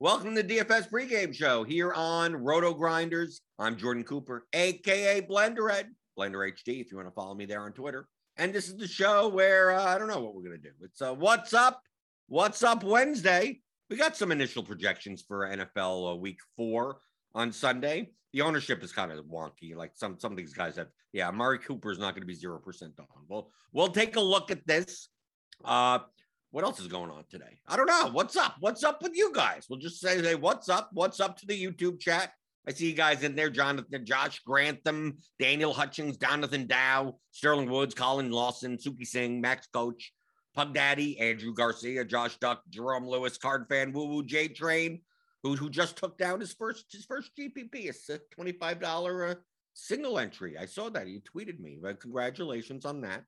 Welcome to the DFS pregame show here on RotoGrinders. I'm Jordan Cooper, aka Blenderhead, Blender HD. If you want to follow me there on Twitter. And this is the show where uh, I don't know what we're gonna do. It's uh, what's up, what's up Wednesday. We got some initial projections for NFL uh, Week Four on Sunday. The ownership is kind of wonky. Like some some of these guys have, yeah, Amari Cooper is not going to be zero percent on. Well, we'll take a look at this. Uh, what else is going on today? I don't know. What's up? What's up with you guys? We'll just say, hey, what's up? What's up to the YouTube chat? I see you guys in there, Jonathan, Josh Grantham, Daniel Hutchings, Jonathan Dow, Sterling Woods, Colin Lawson, Suki Singh, Max Coach, Pug Daddy, Andrew Garcia, Josh Duck, Jerome Lewis, Card Fan, Woo Woo J Train, who, who just took down his first his first GPP, a $25 uh, single entry. I saw that. He tweeted me. But congratulations on that.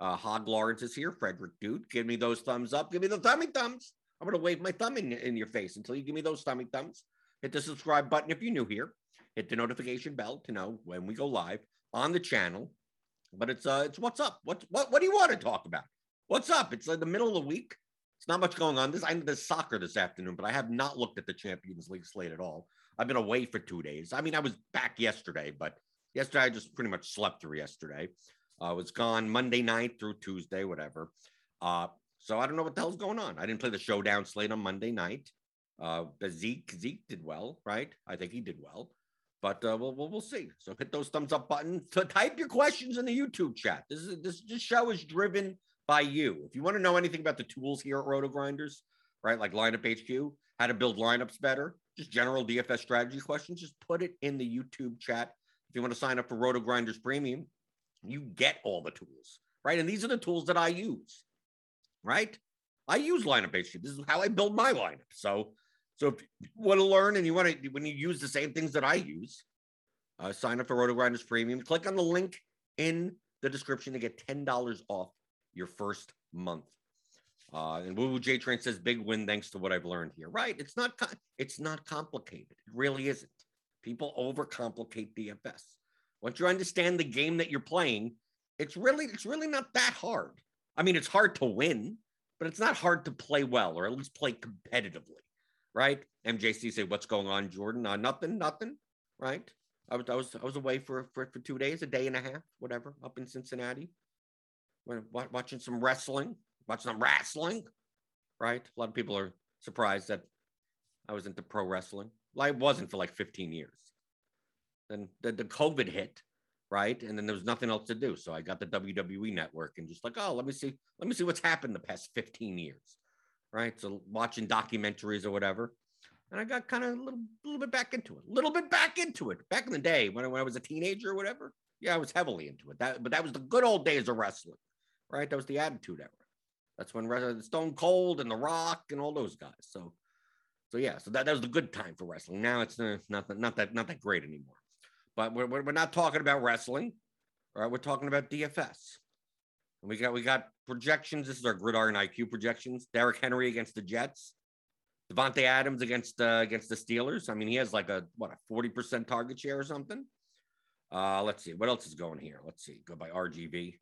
Uh, Hog Lawrence is here. Frederick Dude, give me those thumbs up. Give me the thummy thumbs. I'm going to wave my thumb in, in your face until you give me those thummy thumbs. Hit the subscribe button if you're new here. Hit the notification bell to know when we go live on the channel. But it's uh, it's what's up. What what what do you want to talk about? What's up? It's like the middle of the week. It's not much going on. This I know there's soccer this afternoon, but I have not looked at the Champions League slate at all. I've been away for two days. I mean, I was back yesterday, but yesterday I just pretty much slept through yesterday. I uh, was gone Monday night through Tuesday, whatever. Uh, so I don't know what the hell's going on. I didn't play the showdown slate on Monday night. Uh, Zeke Zeke did well, right? I think he did well, but uh, we'll, we'll we'll see. So hit those thumbs up buttons. To type your questions in the YouTube chat. This is this this show is driven by you. If you want to know anything about the tools here at RotoGrinders, right, like Lineup HQ, how to build lineups better, just general DFS strategy questions, just put it in the YouTube chat. If you want to sign up for RotoGrinders Premium, you get all the tools, right? And these are the tools that I use, right? I use lineup HQ. This is how I build my lineup. So so if you want to learn and you want to, when you use the same things that I use, uh, sign up for RotoGrinders Premium. Click on the link in the description to get ten dollars off your first month. Uh, and Woo Woo J Train says big win thanks to what I've learned here. Right? It's not it's not complicated. It really isn't. People overcomplicate DFS. Once you understand the game that you're playing, it's really it's really not that hard. I mean, it's hard to win, but it's not hard to play well or at least play competitively right? MJC say, "What's going on, Jordan? Uh, nothing, nothing." Right? I was, I was, I was away for, for for two days, a day and a half, whatever, up in Cincinnati, watching some wrestling, watching some wrestling. Right? A lot of people are surprised that I was into pro wrestling. I wasn't for like 15 years. Then the, the COVID hit, right? And then there was nothing else to do. So I got the WWE network and just like, oh, let me see, let me see what's happened the past 15 years right? So watching documentaries or whatever. And I got kind of a little, little bit back into it, a little bit back into it. Back in the day when I, when I was a teenager or whatever, yeah, I was heavily into it. That, but that was the good old days of wrestling, right? That was the Attitude Era. That's when Stone Cold and The Rock and all those guys. So, so yeah, so that, that was the good time for wrestling. Now it's uh, not not that not that great anymore. But we're we're not talking about wrestling, right? We're talking about DFS. And we got we got projections. This is our gridiron IQ projections. Derrick Henry against the Jets. Davante Adams against uh, against the Steelers. I mean, he has like a what a forty percent target share or something. Uh, let's see what else is going here. Let's see. Go by RGV.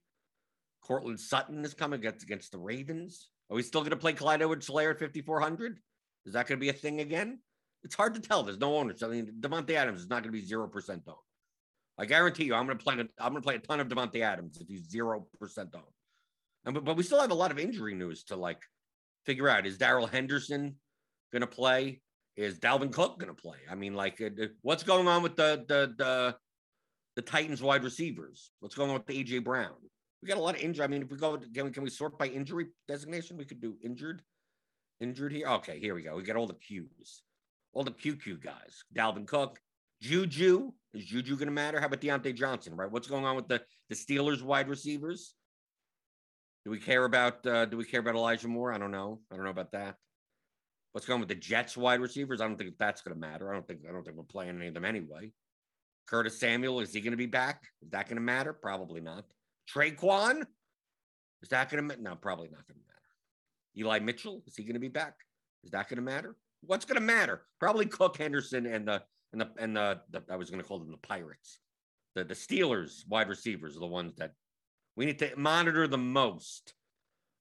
Courtland Sutton is coming against against the Ravens. Are we still going to play Clyde Edwards-Helaire at fifty four hundred? Is that going to be a thing again? It's hard to tell. There's no owners. I mean, Davante Adams is not going to be zero percent owned. I guarantee you, I'm going to play. I'm going to play a ton of Davante Adams if he's zero percent owned. And but, but we still have a lot of injury news to like figure out. Is Darrell Henderson going to play? Is Dalvin Cook going to play? I mean, like, what's going on with the the the the Titans wide receivers? What's going on with the AJ Brown? We got a lot of injury. I mean, if we go, can we, can we sort by injury designation? We could do injured, injured here. Okay, here we go. We got all the Qs, all the QQ guys. Dalvin Cook, Juju. Is Juju going to matter? How about Diontae Johnson? Right? What's going on with the the Steelers wide receivers? Do we care about uh, do we care about Elijah Moore? I don't know. I don't know about that. What's going on with the Jets wide receivers? I don't think that's going to matter. I don't think I don't think we're playing any of them anyway. Curtis Samuel is he going to be back? Is that going to matter? Probably not. Tre'Quan is that going to matter? No, probably not going to matter. Eli Mitchell is he going to be back? Is that going to matter? What's going to matter? Probably Cook Henderson and the and the and the, the I was going to call them the Pirates. The the Steelers wide receivers are the ones that we need to monitor the most.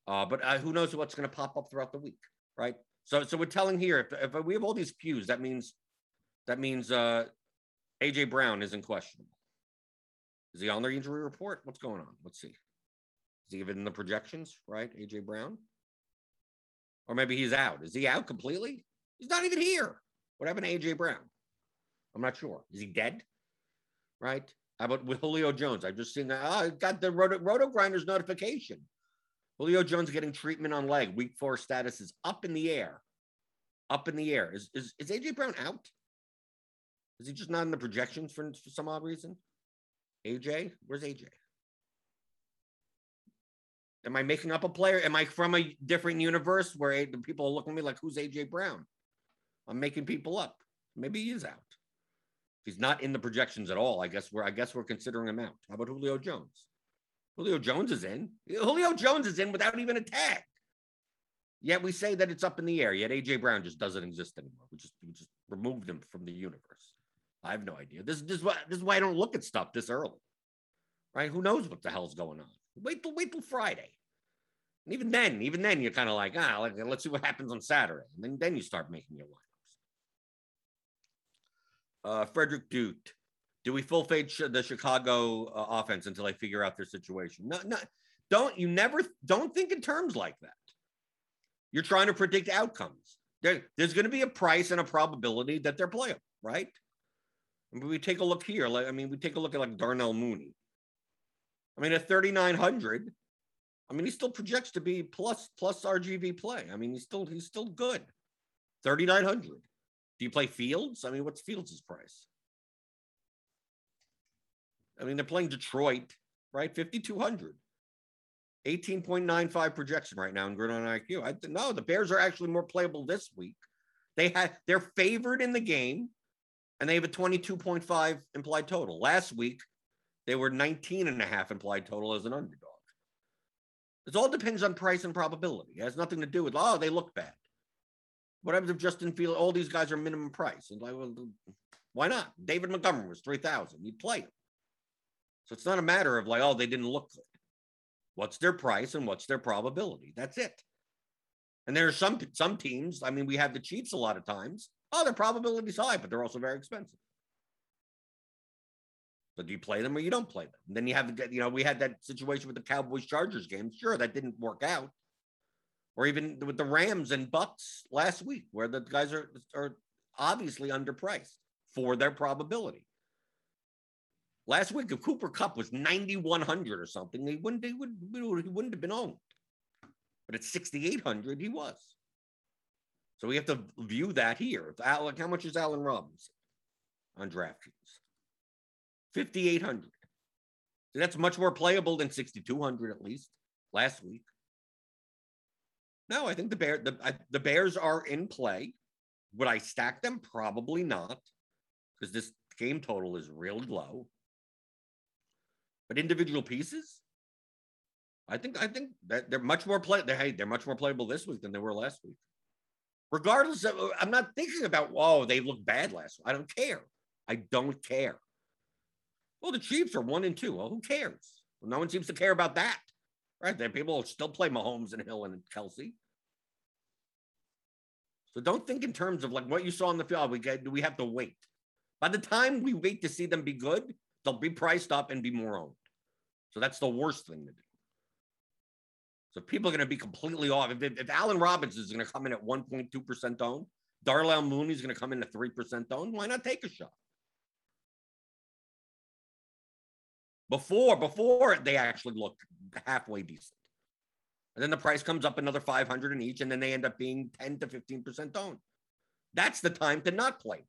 Uh, but uh, who knows what's going to pop up throughout the week, right? So so we're telling here if, if we have all these pews, that means that means uh AJ Brown isn't questionable. Is he on their injury report? What's going on? Let's see. Is he even in the projections, right? AJ Brown? Or maybe he's out. Is he out completely? He's not even here. What happened to AJ Brown? I'm not sure. Is he dead? Right? How about with Julio Jones? I've just seen that. Ah, oh, I got the Roto, RotoGrinders notification. Julio Jones getting treatment on leg. Week four status is up in the air. Up in the air. Is, is, is AJ Brown out? Is he just not in the projections for, for some odd reason? AJ? Where's AJ? Am I making up a player? Am I from a different universe where the people are looking at me like, who's AJ Brown? I'm making people up. Maybe he is out. If he's not in the projections at all, I guess we're I guess we're considering him out. How about Julio Jones? Julio Jones is in. Julio Jones is in without even a tag. Yet we say that it's up in the air. Yet AJ Brown just doesn't exist anymore. We just we just removed him from the universe. I have no idea. This, this is why this is why I don't look at stuff this early. Right? Who knows what the hell's going on? Wait till wait till Friday. And even then, even then, you're kind of like, ah, let's see what happens on Saturday. And then, then you start making your lineups. Uh, Frederick Dute. Do we full fade the Chicago uh, offense until they figure out their situation? No, no, don't. You never don't think in terms like that. You're trying to predict outcomes. There, there's going to be a price and a probability that they're playable, right? I mean, we take a look here. Like, I mean, we take a look at like Darnell Mooney. I mean, at 3,900, I mean, he still projects to be plus plus RGV play. I mean, he's still he's still good. 3,900. Do you play Fields? I mean, what's Fields' price? I mean, they're playing Detroit, right? 5,200. 18.95 projection right now in Gridiron IQ. I no, the Bears are actually more playable this week. They had they're favored in the game and they have a 22.5 implied total. Last week, they were 19 and a half implied total as an underdog. It all depends on price and probability. It has nothing to do with, oh, they look bad. What happens if Justin Field, all these guys are minimum price? And like, well, why not? David Montgomery was 3,000. You'd play him. So it's not a matter of like, oh, they didn't look good. What's their price and what's their probability? That's it. And there are some some teams. I mean, we have the Chiefs a lot of times Oh, their probability's high, but they're also very expensive. So do you play them or you don't play them? And then you have, you know, we had that situation with the Cowboys Chargers game. Sure, that didn't work out. Or even with the Rams and Bucks last week, where the guys are are obviously underpriced for their probability. Last week, if Cooper Kupp was 9,100 or something, he wouldn't, he, would, he wouldn't have been owned. But at 6,800, he was. So we have to view that here. How much is Allen Robinson on DraftKings? 5,800. So that's much more playable than 6,200 at least last week. No, I think the Bear the, I, the Bears are in play. Would I stack them? Probably not, because this game total is really low. But individual pieces, I think I think that they're much more play. They're, hey, they're much more playable this week than they were last week regardless of I'm not thinking about whoa, they look bad last week. I don't care. I don't care. Well, the Chiefs are one and two. Well, who cares? Well, no one seems to care about that. Right? There people still play Mahomes and Hill and Kelce. So don't think in terms of like what you saw in the field. Oh, we get do we have to wait. By the time we wait to see them be good, they'll be priced up and be more owned. So that's the worst thing to do. So people are going to be completely off. If, if Allen Robinson is going to come in at 1.2% owned, Darnell Mooney is going to come in at 3% owned, why not take a shot? Before, before they actually look halfway decent. And then the price comes up another 500 in each, and then they end up being 10 to 15% owned. That's the time to not play them.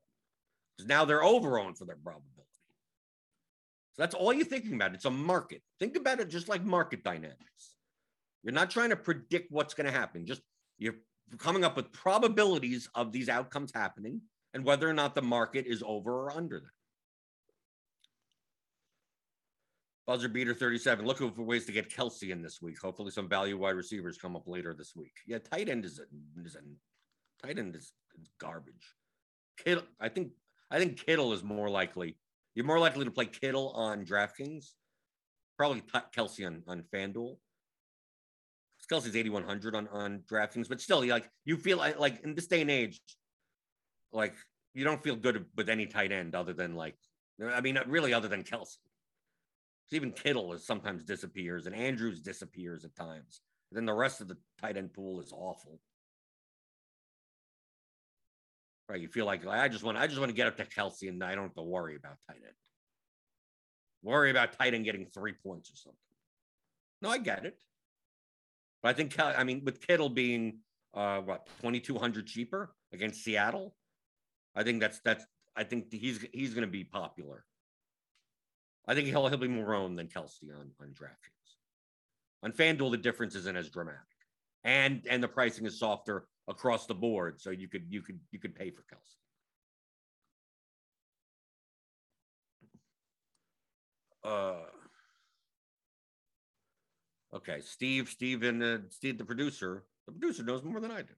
Because now they're over owned for their probability. So that's all you're thinking about. It's a market. Think about it just like market dynamics. You're not trying to predict what's going to happen. Just you're coming up with probabilities of these outcomes happening and whether or not the market is over or under them. Buzzer beater 37. Looking for ways to get Kelce in this week. Hopefully, some value wide receivers come up later this week. Yeah, tight end is a, is a tight end is, garbage. Kittle, I think I think Kittle is more likely. You're more likely to play Kittle on DraftKings, probably Kelce on, on FanDuel Kelce's 8,100 on, on DraftKings, but still, like you feel like, like in this day and age, like you don't feel good with any tight end other than like, I mean, really other than Kelce. Even Kittle is sometimes disappears and Andrews disappears at times. And then the rest of the tight end pool is awful. Right. You feel like I just want I just want to get up to Kelce, and I don't have to worry about tight end. Worry about tight end getting three points or something. No, I get it. But I think I mean with Kittle being uh what 2200 cheaper against Seattle, I think that's that's I think he's he's going to be popular. I think he'll he'll be more owned than Kelce on on DraftKings. On FanDuel, the difference isn't as dramatic, and and the pricing is softer across the board, so you could you could you could pay for Kelce. Uh, okay, Steve, Steve, and uh, Steve, the producer, the producer knows more than I do.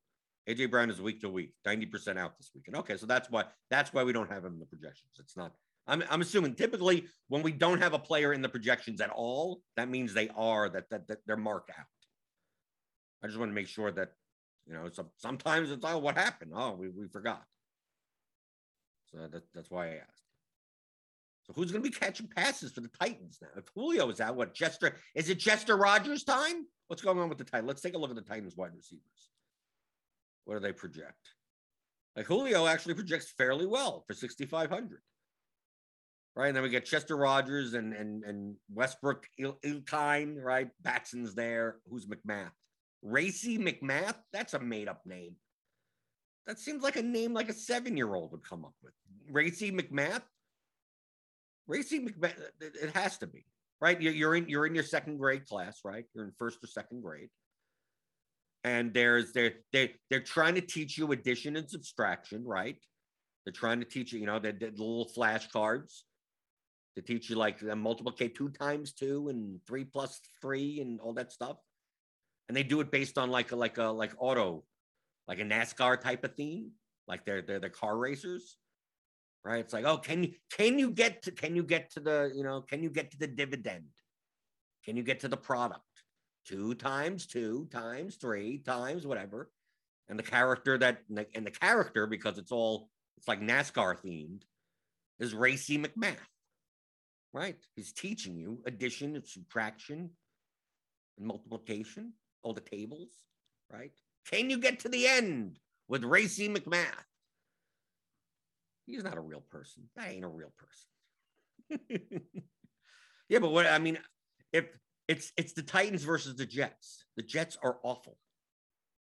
AJ Brown is week to week, 90% out this weekend. Okay, so that's why that's why we don't have him in the projections. It's not, I'm, I'm assuming typically when we don't have a player in the projections at all, that means they are that that, that they're marked out. I just want to make sure that, you know, some, sometimes it's oh, what happened? Oh, we, we forgot. So that, that's why I asked. So who's going to be catching passes for the Titans now? If Julio is out, what Chester is it Chester Rogers time? What's going on with the Titans? Let's take a look at the Titans wide receivers. What do they project? Like Julio actually projects fairly well for 6,500. Right. And then we get Chester Rogers and and and Westbrook Il- Ikhine, right? Batson's there. Who's McMath? Racey McMath? That's a made up name. That seems like a name like a seven year old would come up with. Racey McMath? Racey McMath, it has to be, right? You're in you're in your second grade class, right? You're in first or second grade and there's they're they they're trying to teach you addition and subtraction, right? They're trying to teach you, you know, the, the little flashcards to teach you like uh, multiplicate two times two and three plus three and all that stuff. And they do it based on like a like a like auto, like a NASCAR type of theme, like they're they're the car racers, right? It's like, oh, can you can you get to can you get to the you know can you get to the dividend? Can you get to the product? two times two times three times whatever and the character that and the character because it's all it's like nascar themed is racy mcmath right he's teaching you addition and subtraction and multiplication all the tables right can you get to the end with racy mcmath he's not a real person that ain't a real person yeah but what i mean if it's it's the Titans versus the Jets. The Jets are awful.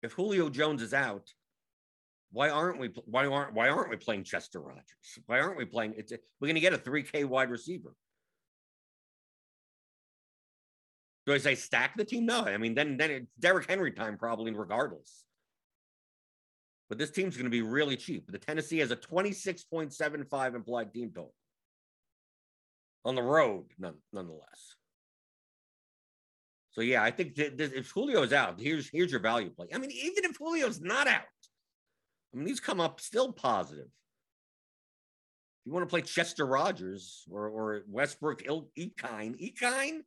If Julio Jones is out, why aren't we why aren't why aren't we playing Chester Rogers? Why aren't we playing it's we're going to get a 3K wide receiver. Do I say stack the team? No. I mean, then then it's Derrick Henry time probably regardless. But this team's going to be really cheap. The Tennessee has a 26.75 implied team total on the road, none, nonetheless. So yeah, I think that, if Julio's out, here's here's your value play. I mean, even if Julio's not out, I mean, he's come up still positive. If you want to play Chester Rogers or or Westbrook Il- Ikhine, Ikhine,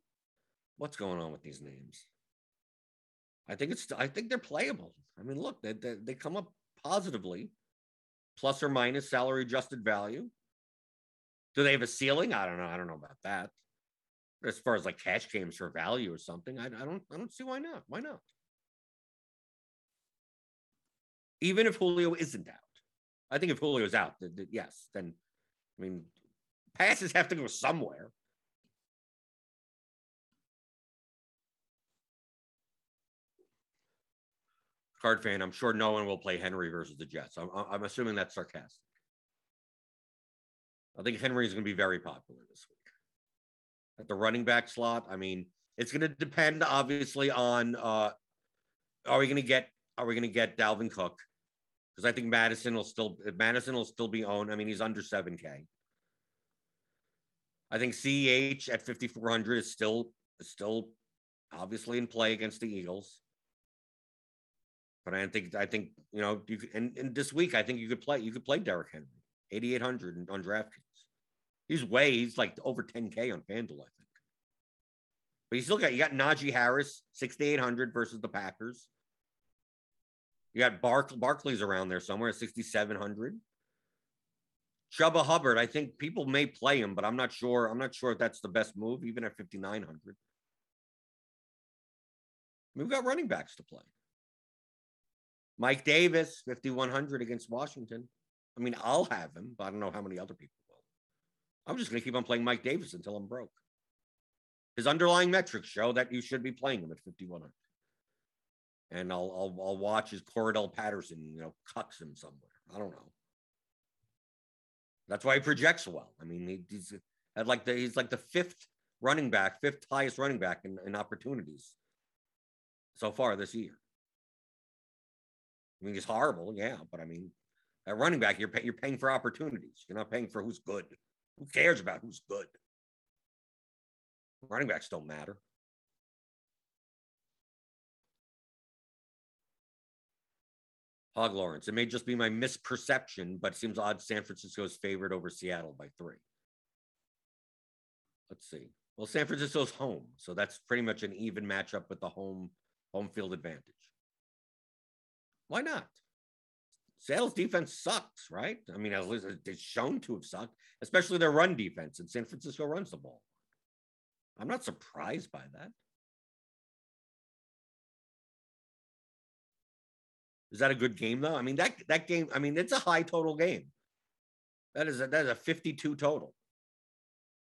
what's going on with these names? I think it's I think they're playable. I mean, look, they, they, they come up positively, plus or minus salary adjusted value. Do they have a ceiling? I don't know. I don't know about that as far as like cash games for value or something, I, I don't I don't see why not. Why not? Even if Julio isn't out, I think if Julio's out, yes, then I mean passes have to go somewhere. Card fan, I'm sure no one will play Henry versus the Jets. I'm, I'm assuming that's sarcastic. I think Henry is going to be very popular this week at the running back slot. I mean, it's going to depend obviously on uh, are we going to get are we going to get Dalvin Cook? Because I think Mattison will still Mattison will still be owned. I mean, he's under seven K. I think CEH at 5400 is still is still obviously in play against the Eagles. But I think I think you know you could, and, and this week I think you could play you could play Derrick Henry 8800 on DraftKings. He's way, he's like over 10K on FanDuel, I think. But you still got you got Najee Harris, 6,800 versus the Packers. You got Bark Barkley's around there somewhere, 6,700. Chuba Hubbard, I think people may play him, but I'm not sure. I'm not sure if that's the best move, even at 5,900. We've got running backs to play. Mike Davis, 5,100 against Washington. I mean, I'll have him, but I don't know how many other people will. I'm just going to keep on playing Mike Davis until I'm broke. His underlying metrics show that you should be playing him at 5,100. And I'll, I'll, I'll watch his Cordarrelle Patterson, you know, cucks him somewhere. I don't know. That's why he projects well. I mean, he, he's at like the he's like the fifth running back, fifth highest running back in, in opportunities so far this year. I mean, he's horrible, yeah, but I mean, at running back, you're pay, you're paying for opportunities. You're not paying for who's good. Who cares about who's good? Running backs don't matter. Hog Lawrence. It may just be my misperception, but it seems odd San Francisco's is favored over Seattle by three. Let's see. Well, San Francisco's home, so that's pretty much an even matchup with the home home field advantage. Why not? Seattle's defense sucks, right? I mean, at least it's shown to have sucked, especially their run defense, and San Francisco runs the ball. I'm not surprised by that. Is that a good game though? I mean, that that game, I mean, it's a high total game. That is a that is a 52 total.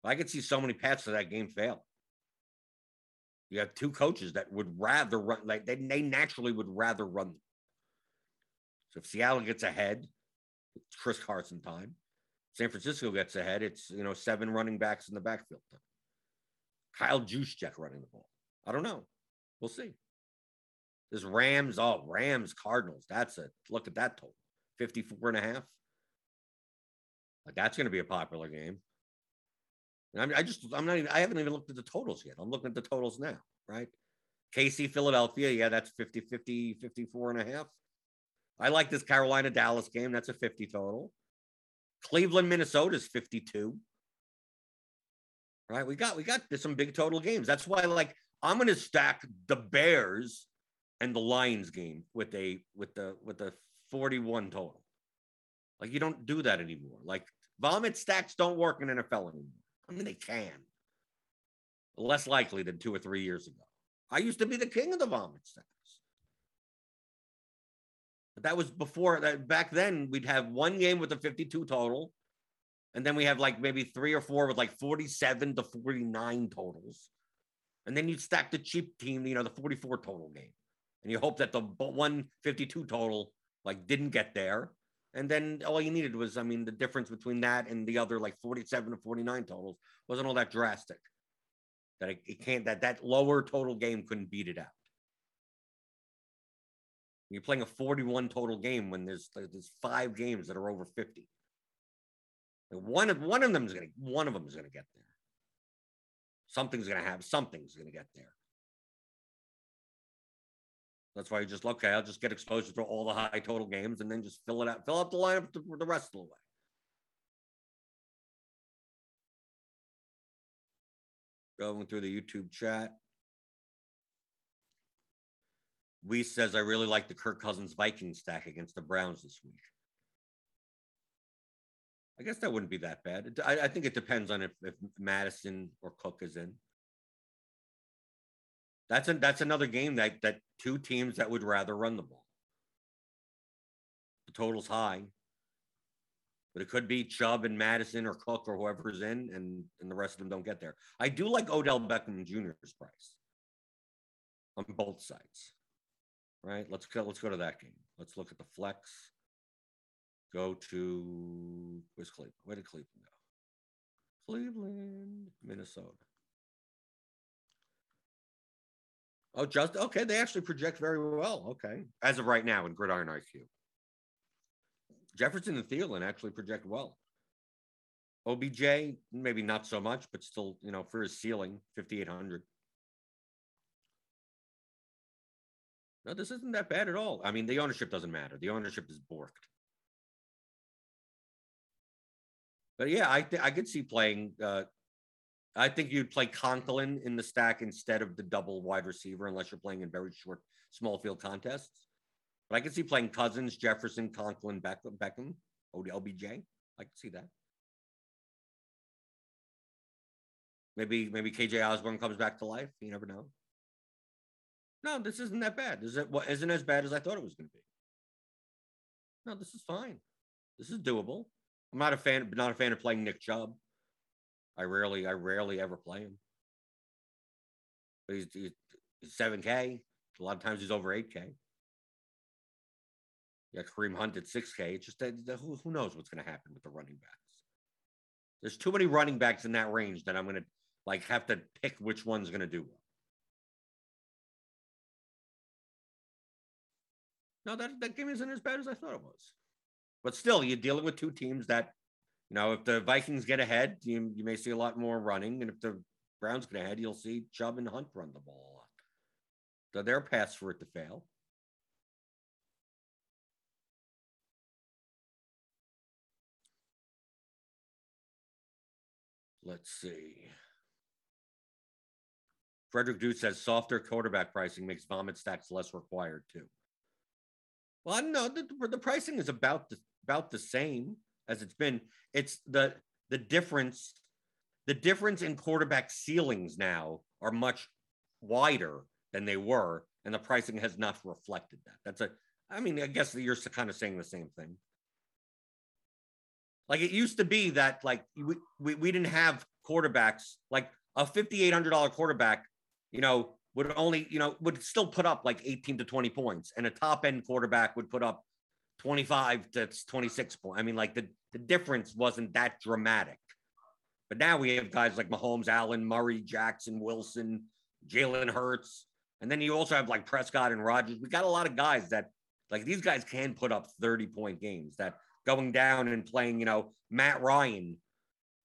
I could see so many paths to that game fail. You have two coaches that would rather run like they, they naturally would rather run. So if Seattle gets ahead, it's Chris Carson time. San Francisco gets ahead, it's you know seven running backs in the backfield time. Kyle Juszczyk running the ball. I don't know. We'll see. This Rams, oh, Rams, Cardinals. That's a look at that total 54 and a half. Like that's going to be a popular game. And I, mean, I just, I'm not even, I haven't even looked at the totals yet. I'm looking at the totals now, right? KC, Philadelphia. Yeah, that's 50, 50, 54 and a half. I like this Carolina Dallas game. That's a 50 total. Cleveland, Minnesota is 52. Right. We got, we got some big total games. That's why, like, I'm going to stack the Bears and the Lions game with a with the with the 41 total. Like you don't do that anymore. Like vomit stacks don't work in NFL anymore. I mean they can. Less likely than two or three years ago. I used to be the king of the vomit stacks. That was before that back then we'd have one game with a 52 total. And then we have like maybe three or four with like 47 to 49 totals. And then you'd stack the cheap team, you know, the 44 total game and you hope that the 152 total like didn't get there. And then all you needed was, I mean, the difference between that and the other like 47 to 49 totals wasn't all that drastic. That it, it can't that that lower total game couldn't beat it out. You're playing a 41 total game when there's there's five games that are over 50. And one of one of them is gonna one of them is gonna get there. Something's gonna have something's gonna get there. That's why you just okay. I'll just get exposure to all the high total games and then just fill it out, fill out the lineup the rest of the way. Going through the YouTube chat. We says I really like the Kirk Cousins Viking stack against the Browns this week. I guess that wouldn't be that bad. I, I think it depends on if, if Mattison or Cook is in. That's a, that's another game that that two teams that would rather run the ball. The total's high, but it could be Chubb and Mattison or Cook or whoever's in, and and the rest of them don't get there. I do like Odell Beckham Jr.'s price on both sides. Right? Let's go. Let's go to that game. Let's look at the flex. Go to where's Cleveland? Where did Cleveland go? Cleveland, Minnesota. Oh, just okay. They actually project very well. Okay, as of right now in Gridiron IQ, Jefferson and Thielen actually project well. OBJ maybe not so much, but still, you know, for his ceiling, fifty eight hundred. No, this isn't that bad at all. I mean, the ownership doesn't matter. The ownership is borked. But yeah, I th- I could see playing uh, I think you'd play Conklin in the stack instead of the double wide receiver, unless you're playing in very short, small field contests. But I could see playing Cousins, Jefferson, Conklin, Beckham, Beckham, OBJ. I could see that. Maybe maybe KJ Osborn comes back to life. You never know. No, this isn't that bad. This Is it what isn't as bad as I thought it was going to be? No, this is fine. This is doable. I'm not a fan, not a fan of playing Nick Chubb. I rarely, I rarely ever play him. He's, he's 7K. A lot of times he's over 8K. Yeah, Kareem Hunt at 6K. It's just that who, who knows what's going to happen with the running backs. There's too many running backs in that range that I'm going to like have to pick which one's going to do well. No, that, that game isn't as bad as I thought it was. But still, you're dealing with two teams that, you know, if the Vikings get ahead, you, you may see a lot more running. And if the Browns get ahead, you'll see Chubb and Hunt run the ball a lot. So they're paths for it to fail. Let's see. Frederick Dude says softer quarterback pricing makes vomit stacks less required too. Well, i don't the, the pricing is about the about the same as it's been. It's the the difference. The difference in quarterback ceilings now are much wider than they were, and the pricing has not reflected that. That's a. I mean, I guess you're kind of saying the same thing. Like it used to be that like we, we, we didn't have quarterbacks like a $5,800 quarterback, you know, would only, you know, would still put up like 18 to 20 points and a top end quarterback would put up 25 to 26 points. I mean, like the, the difference wasn't that dramatic. But now we have guys like Mahomes, Allen, Murray, Jackson, Wilson, Jalen Hurts. And then you also have like Prescott and Rodgers. We got a lot of guys that like these guys can put up 30 point games that going down and playing, you know, Matt Ryan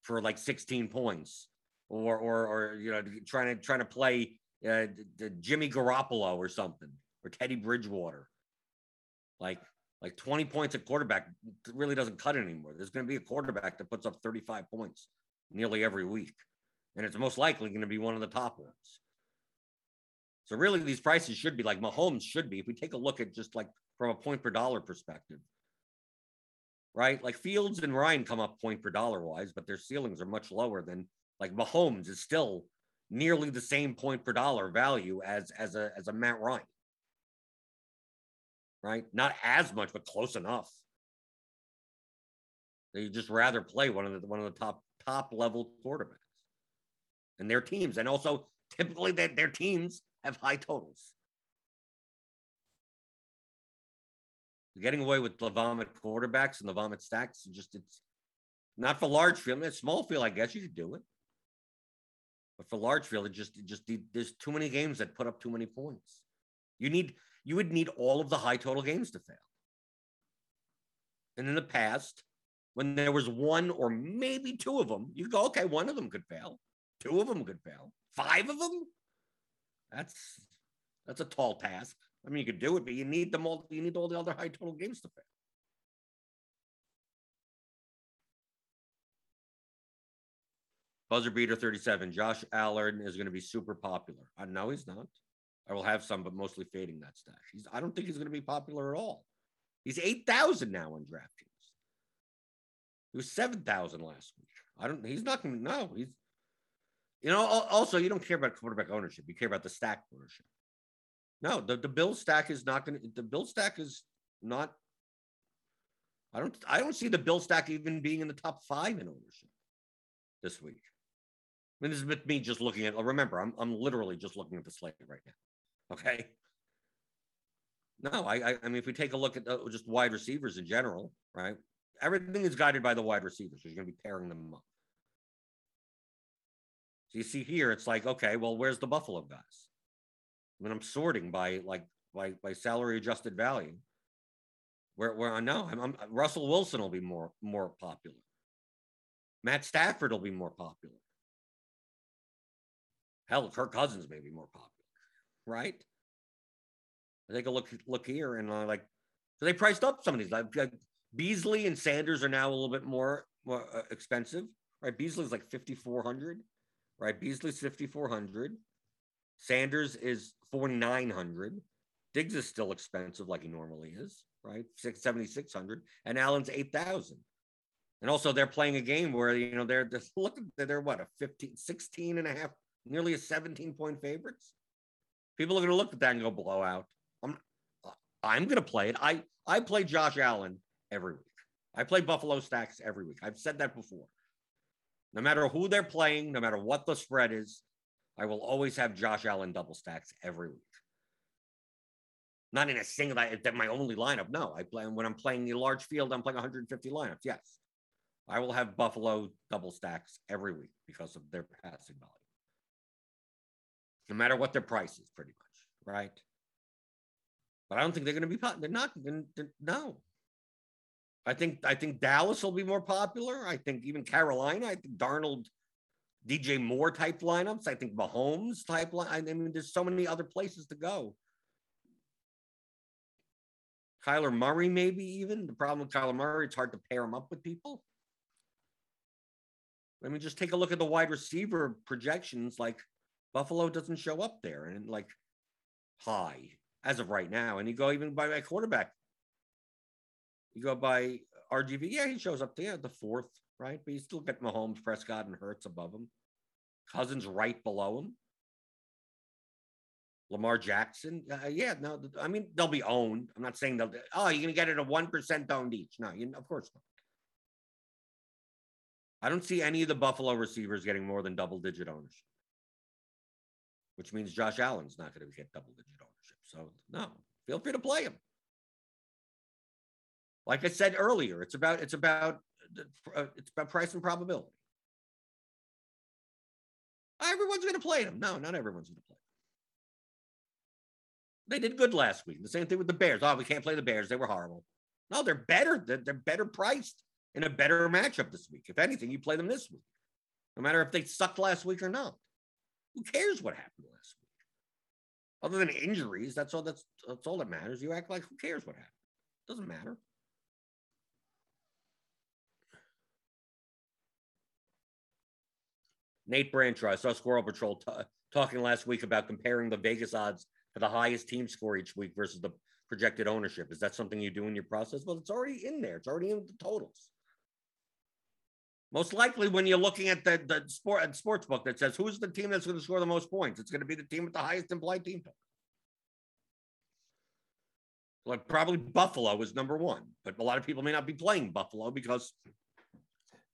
for like 16 points, or or or you know, trying to trying to play uh, the Jimmy Garoppolo or something, or Teddy Bridgewater. Like like 20 points at quarterback really doesn't cut anymore. There's going to be a quarterback that puts up 35 points nearly every week, and it's most likely going to be one of the top ones. So really, these prices should be like Mahomes should be. If we take a look at just like from a point per dollar perspective, right? Like Fields and Ryan come up point per dollar wise, but their ceilings are much lower than like Mahomes is still nearly the same point per dollar value as as a as a Matt Ryan. Right? Not as much, but close enough. They just rather play one of the one of the top top level quarterbacks and their teams. And also typically that their teams have high totals. getting away with the vomit quarterbacks and the vomit stacks. Just it's not for large field. It's small field, I guess you could do it. But for large field, it just it just there's too many games that put up too many points. You need you would need all of the high total games to fail. And in the past, when there was one or maybe two of them, you go, okay, one of them could fail, two of them could fail, five of them. That's that's a tall task. I mean, you could do it, but you need them all. You need all the other high total games to fail. Buzzer beater 37. Josh Allen is going to be super popular. I know he's not. I will have some, but mostly fading that stash. He's. I don't think he's going to be popular at all. He's eight thousand now on DraftKings. He was seven thousand last week. I don't. He's not going to. No, he's. You know. Also, you don't care about quarterback ownership. You care about the stack ownership. No, the, the bill stack is not going to, the bill stack is not, I don't, I don't see the bill stack even being in the top five in ownership this week. I mean, this is with me just looking at, remember, I'm, I'm literally just looking at the slate right now. Okay. No, I, I, I mean, if we take a look at uh, just wide receivers in general, right? Everything is guided by the wide receivers. You're going to be pairing them up. So you see here, it's like, okay, well, where's the Buffalo guys? when I'm sorting by like by by salary adjusted value. Where where I know I'm, I'm Russell Wilson will be more more popular. Matt Stafford will be more popular. Hell, Kirk Cousins may be more popular, right? I take a look look here and uh, like so they priced up some of these. Like, like Beasley and Sanders are now a little bit more more uh, expensive, right? Beasley's like fifty four hundred, right? Beasley's 5,400. Sanders is 4,900. Diggs is still expensive like he normally is, right? 7,600. And Allen's 8,000. And also they're playing a game where, you know, they're just looking, they're what, a 15, 16 and a half, nearly a 17 point favorites. People are going to look at that and go blowout. I'm, I'm going to play it. I, I play Josh Allen every week. I play Buffalo stacks every week. I've said that before. No matter who they're playing, no matter what the spread is, I will always have Josh Allen double stacks every week. Not in a single that my only lineup. No, I play when I'm playing the large field. I'm playing 150 lineups. Yes, I will have Buffalo double stacks every week because of their passing volume. No matter what their price is, pretty much, right? But I don't think they're going to be. They're not. They're, they're, no, I think I think Dallas will be more popular. I think even Carolina. I think Darnold, DJ Moore type lineups. I think Mahomes type line. I mean, there's so many other places to go. Kyler Murray, maybe even. The problem with Kyler Murray, it's hard to pair him up with people. I mean, just take a look at the wide receiver projections. Like Buffalo doesn't show up there, and like high as of right now. And you go even by my quarterback you go by RGV. Yeah, he shows up there, the fourth, right? But you still get Mahomes, Prescott, and Hurts above him. Cousins right below him. Lamar Jackson. Uh, yeah, no, I mean, they'll be owned. I'm not saying they'll, oh, you're going to get it a 1% owned each. No, you, of course not. I don't see any of the Buffalo receivers getting more than double digit ownership, which means Josh Allen's not going to get double digit ownership. So, no, feel free to play him. Like I said earlier, it's about it's about uh, it's about price and probability. Everyone's going to play them. No, not everyone's going to play. They did good last week. The same thing with the Bears. Oh, we can't play the Bears. They were horrible. No, they're better. They're, they're better priced in a better matchup this week. If anything, you play them this week, no matter if they sucked last week or not. Who cares what happened last week? Other than injuries, that's all. That's that's all that matters. You act like who cares what happened? Doesn't matter. Nate Brancher, I saw Squirrel Patrol t- talking last week about comparing the Vegas odds to the highest team score each week versus the projected ownership. Is that something you do in your process? Well, it's already in there. It's already in the totals. Most likely, when you're looking at the, the sport at sports book that says who's the team that's going to score the most points, it's going to be the team with the highest implied team total. Like probably Buffalo is number one, but a lot of people may not be playing Buffalo because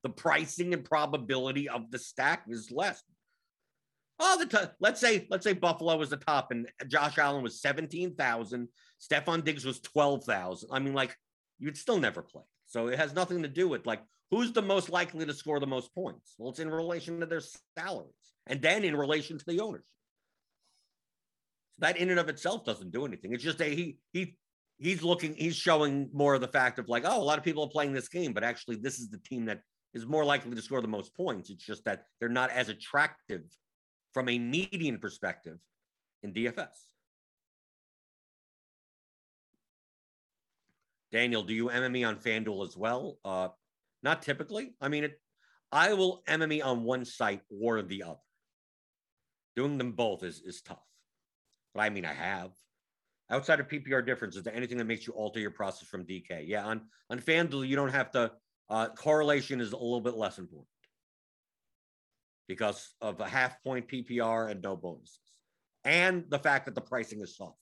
the pricing and probability of the stack is less. All the t- let's say let's say Buffalo was the top and Josh Allen was seventeen thousand. Stefon Diggs was twelve thousand. I mean, like you'd still never play. So it has nothing to do with like who's the most likely to score the most points. Well, it's in relation to their salaries and then in relation to the ownership. So that in and of itself doesn't do anything. It's just a he he he's looking he's showing more of the fact of like oh a lot of people are playing this game, but actually this is the team that is more likely to score the most points. It's just that they're not as attractive from a median perspective in DFS. Daniel, do you MME on FanDuel as well? Uh, not typically. I mean, it, I will MME on one site or the other. Doing them both is, is tough. But I mean, I have. Outside of PPR difference, is there anything that makes you alter your process from DK? Yeah, on, on FanDuel, you don't have to uh, correlation is a little bit less important because of a half point PPR and no bonuses, and the fact that the pricing is softer.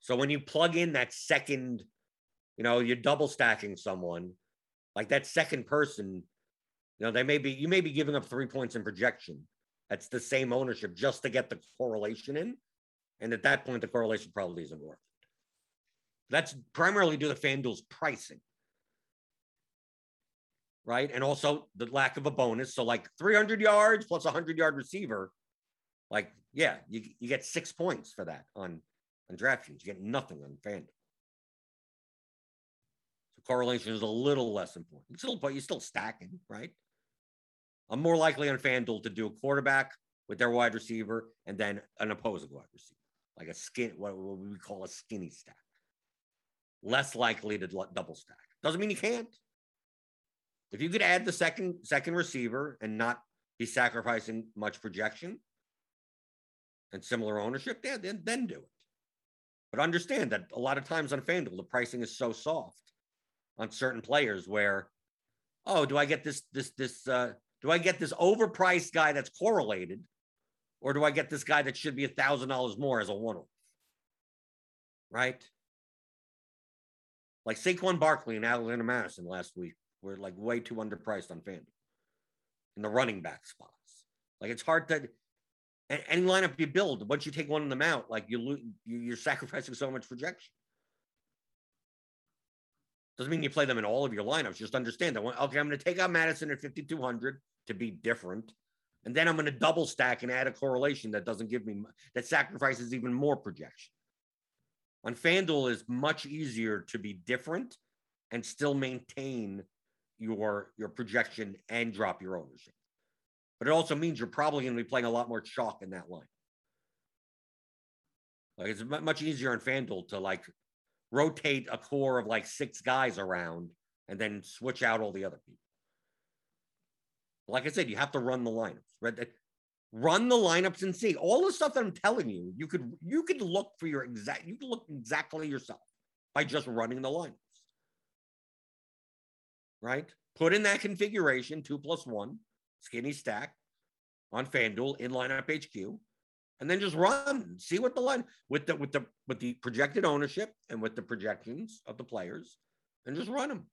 So when you plug in that second, you know, you're double stacking someone, like that second person, you know, they may be you may be giving up three points in projection. That's the same ownership just to get the correlation in. And at that point, the correlation probably isn't worth it. That's primarily due to FanDuel's pricing right? And also the lack of a bonus. So like 300 yards plus a 100 yard receiver, like yeah, you, you get six points for that on on DraftKings. You get nothing on FanDuel. So correlation is a little less important. still, but you're still stacking, right? I'm more likely on FanDuel to do a quarterback with their wide receiver and then an opposing wide receiver, like a skin, what we call a skinny stack. Less likely to double stack. Doesn't mean you can't. If you could add the second second receiver and not he's sacrificing much projection and similar ownership, yeah, then then do it. But understand that a lot of times on FanDuel, the pricing is so soft on certain players where, oh, do I get this this this uh, do I get this overpriced guy that's correlated, or do I get this guy that should be a thousand dollars more as a one-off? Right? Like Saquon Barkley and Alexander Mattison last week were like way too underpriced on FanDuel in the running back spots. Like it's hard to any lineup you build once you take one of them out, like you you're sacrificing so much projection. Doesn't mean you play them in all of your lineups. Just understand that. Okay, I'm going to take out Mattison at 5200 to be different, and then I'm going to double stack and add a correlation that doesn't give me that sacrifices even more projection. On FanDuel is much easier to be different and still maintain your your projection and drop your ownership. But it also means you're probably going to be playing a lot more chalk in that line. Like it's much easier on FanDuel to like rotate a core of like six guys around and then switch out all the other people. Like I said, you have to run the lineups. Run the lineups and see all the stuff that I'm telling you. You could you could look for your exact. You can look exactly yourself by just running the lineups. Right. Put in that configuration two plus one skinny stack on FanDuel in lineup HQ and then just run, see what the line with the with the with the projected ownership and with the projections of the players, and just run them.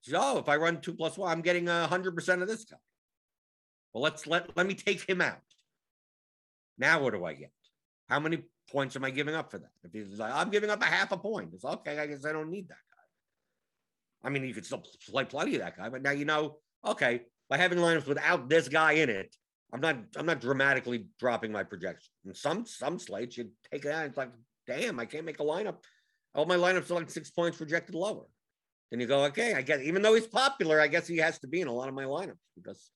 So, if I run two plus one, I'm getting hundred percent of this guy. Well, let's let let me take him out. Now what do I get? How many points am I giving up for that? If he's like, I'm giving up a half a point, it's okay. I guess I don't need that guy. I mean, you could still play plenty of that guy, but now you know, okay, by having lineups without this guy in it, I'm not I'm not dramatically dropping my projection. And some some slates you take it out, it's like, damn, I can't make a lineup. All my lineups are like six points projected lower. Then you go, okay, I guess even though he's popular, I guess he has to be in a lot of my lineups because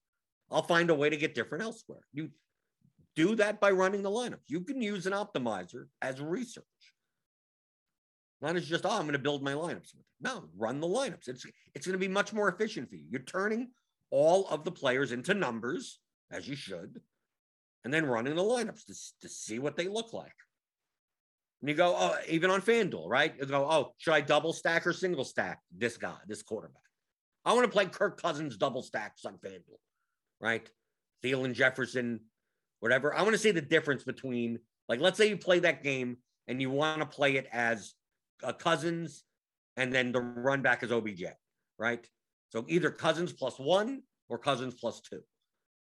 I'll find a way to get different elsewhere. You do that by running the lineups. You can use an optimizer as research. Not as just, oh, I'm going to build my lineups. No, run the lineups. It's it's going to be much more efficient for you. You're turning all of the players into numbers as you should, and then running the lineups to, to see what they look like. And you go, oh, even on FanDuel, right? You go, oh, should I double stack or single stack this guy, this quarterback? I want to play Kirk Cousins double stacks on FanDuel, right? Thielen, Jefferson, whatever. I want to see the difference between, like, let's say you play that game and you want to play it as a Cousins and then the run back is OBJ, right? So either Cousins plus one or Cousins plus two.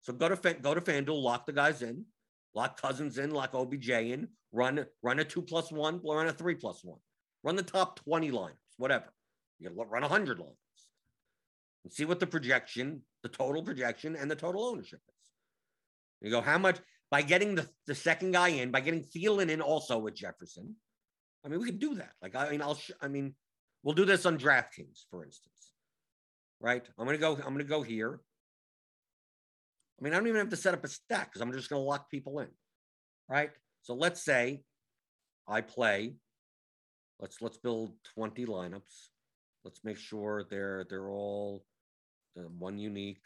So go to go to FanDuel, lock the guys in, lock Cousins in, lock OBJ in, run run a two plus one, run a three plus one, run the top twenty lines, whatever. You run hundred lines and see what the projection, the total projection, and the total ownership is. You go, how much by getting the, the second guy in, by getting Thielen in also with Jefferson. I mean, we can do that. Like, I mean, I'll, I mean, we'll do this on DraftKings, for instance, right? I'm gonna go. I'm gonna go here. I mean, I don't even have to set up a stack because I'm just going to lock people in, right? So let's say I play. Let's let's build 20 lineups. Let's make sure they're they're all uh, one unique.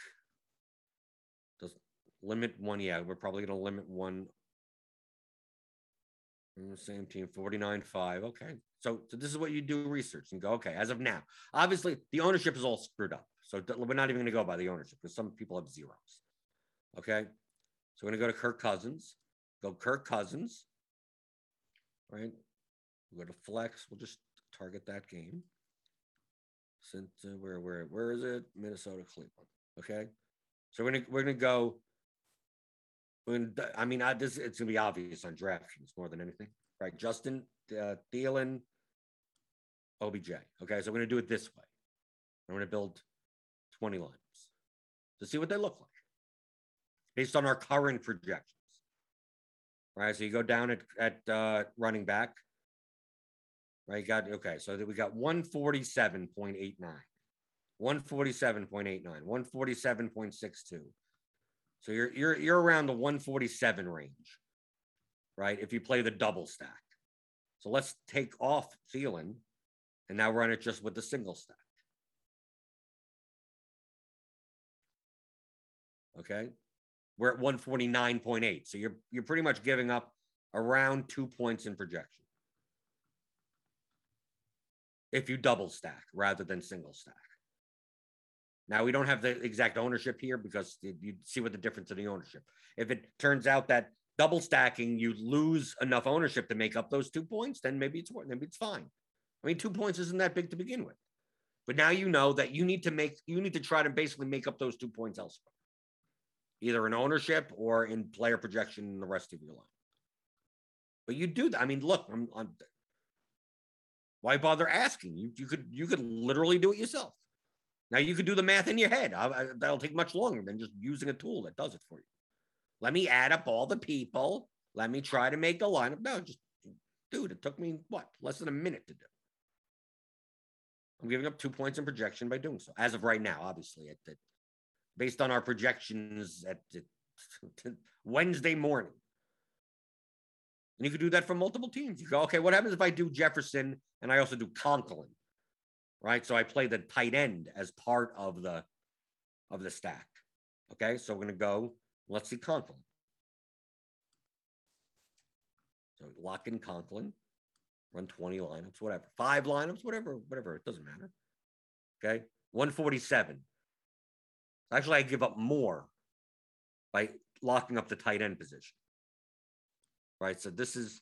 Does limit one? Yeah, we're probably going to limit one. The same team, 49 5. Okay. So, so this is what you do research and go, okay, as of now. Obviously, the ownership is all screwed up. So we're not even going to go by the ownership because some people have zeros. Okay. So we're going to go to Kirk Cousins. Go Kirk Cousins. Right. We'll go to flex. We'll just target that game. Since uh, where where where is it? Minnesota, Cleveland. Okay. So we're gonna we're gonna go. When I mean, I, this it's gonna be obvious on DraftKings more than anything, right? Justin uh, Thielen, OBJ. Okay, so we're gonna do it this way. I'm gonna build 20 lines to see what they look like based on our current projections. Right. So you go down at, at uh, running back. Right. You got, okay. So we got 147.89, 147.89, 147.62. So you're, you're, you're around the 147 range, right? If you play the double stack. So let's take off Thielen and now run it just with the single stack. Okay. We're at 149.8. So you're you're pretty much giving up around two points in projection. If you double stack rather than single stack. Now we don't have the exact ownership here because you see what the difference in the ownership. If it turns out that double stacking, you lose enough ownership to make up those two points, then maybe it's maybe it's fine. I mean, two points isn't that big to begin with. But now you know that you need to make you need to try to basically make up those two points elsewhere. Either in ownership or in player projection in the rest of your line. But you do that. I mean, look, I'm, I'm why bother asking? You you could you could literally do it yourself. Now you could do the math in your head. I, I, that'll take much longer than just using a tool that does it for you. Let me add up all the people. Let me try to make a lineup. No, just dude, it took me what less than a minute to do. I'm giving up two points in projection by doing so. As of right now, obviously, at, at based on our projections at, Wednesday morning. And you could do that for multiple teams. You go, okay, what happens if I do Jefferson and I also do Conklin? Right. So I play the tight end as part of the of the stack. Okay. So we're gonna go, let's see Conklin. So lock in Conklin run 20 lineups, whatever, five lineups, whatever, whatever. It doesn't matter. Okay. 147. Actually, I give up more by locking up the tight end position. Right. So this is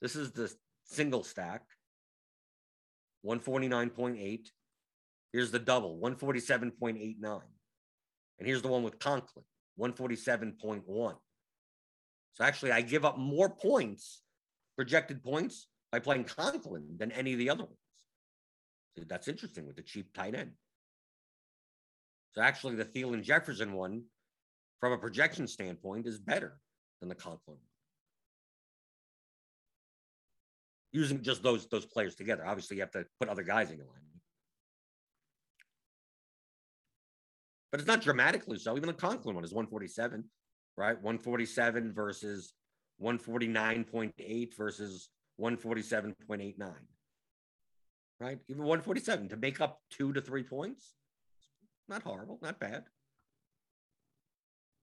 this is the single stack. 149.8. Here's the double, 147.89. And here's the one with Conklin, 147.1. So actually, I give up more points, projected points, by playing Conklin than any of the other ones. So that's interesting with the cheap tight end. So actually, the Thielen Jefferson one, from a projection standpoint, is better than the Conklin one. Using just those those players together. Obviously, you have to put other guys in your line. But it's not dramatically so. Even the Conklin one is 147, right? 147 versus 149.8 versus 147.89. Right? Even 147 to make up two to three points. Not horrible, not bad.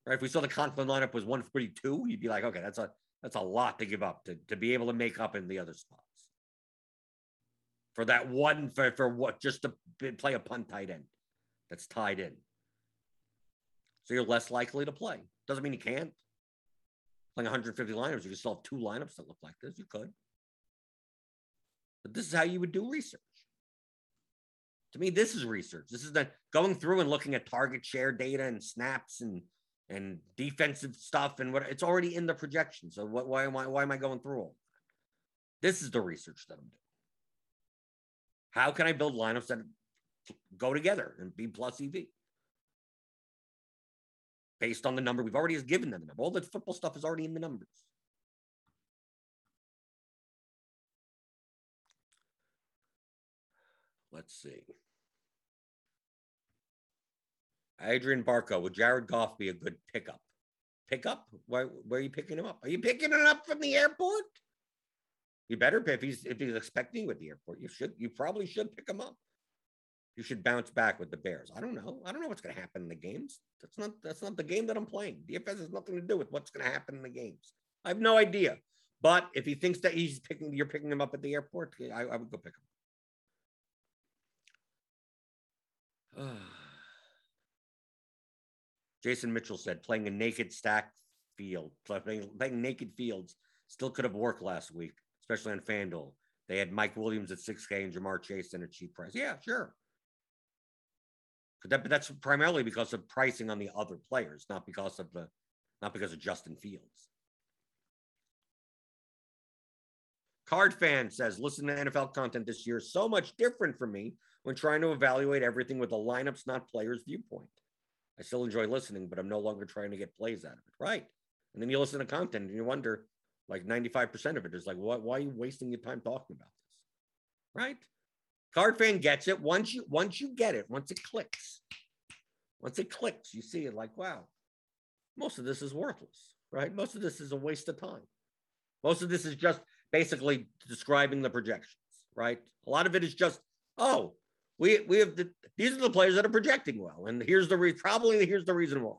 Right? If we saw the Conklin lineup was 142, you'd be like, okay, that's a that's a lot to give up to, to be able to make up in the other spots. For that one, for, for what just to play a punt tight end that's tied in. So you're less likely to play. Doesn't mean you can't. Playing 150 lineups, you can still have two lineups that look like this. You could. But this is how you would do research. To me, this is research. This is the going through and looking at target share data and snaps and and defensive stuff and what it's already in the projection. So what why am I why am I going through all? This is the research that I'm doing. How can I build lineups that go together and be plus EV? Based on the number we've already given them the number. All the football stuff is already in the numbers. Let's see. Adrian Barco, would Jared Goff be a good pickup? Pickup? Why, where are you picking him up? Are you picking it up from the airport? You better if he's if he's expecting you at the airport. You should you probably should pick him up. You should bounce back with the Bears. I don't know. I don't know what's going to happen in the games. That's not that's not the game that I'm playing. DFS has nothing to do with what's going to happen in the games. I have no idea. But if he thinks that he's picking, you're picking him up at the airport, I, I would go pick him. Jason Mitchell said playing a naked stack field, playing, playing naked fields still could have worked last week, especially on FanDuel. They had Mike Williams at 6K and Ja'Marr Chase at a cheap price. Yeah, sure. But, that, but that's primarily because of pricing on the other players, not because of the not because of Justin Fields. Card fan says, listen to NFL content this year so much different for me when trying to evaluate everything with a lineups, not players viewpoint. I still enjoy listening, but I'm no longer trying to get plays out of it. Right. And then you listen to content and you wonder, like 95% of it is like, what, why are you wasting your time talking about this? Right. Card fan gets it. Once you once you get it, once it clicks, once it clicks, you see it like, wow, most of this is worthless, right? Most of this is a waste of time. Most of this is just basically describing the projections, right? A lot of it is just, oh, we we have the these are the players that are projecting well, and here's the re- probably here's the reason why.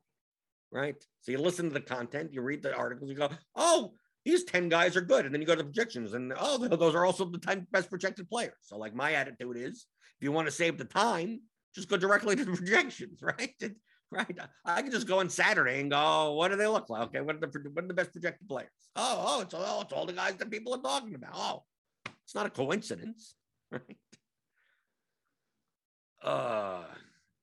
right? So you listen to the content, you read the articles, you go, oh, these 10 guys are good. And then you go to projections and oh, those are also the 10 best projected players. So, like, my attitude is if you want to save the time, just go directly to the projections, right? right. I can just go on Saturday and go, oh, what do they look like? Okay, what are the what are the best projected players? Oh, oh, it's all it's all the guys that people are talking about. Oh, it's not a coincidence, right? Uh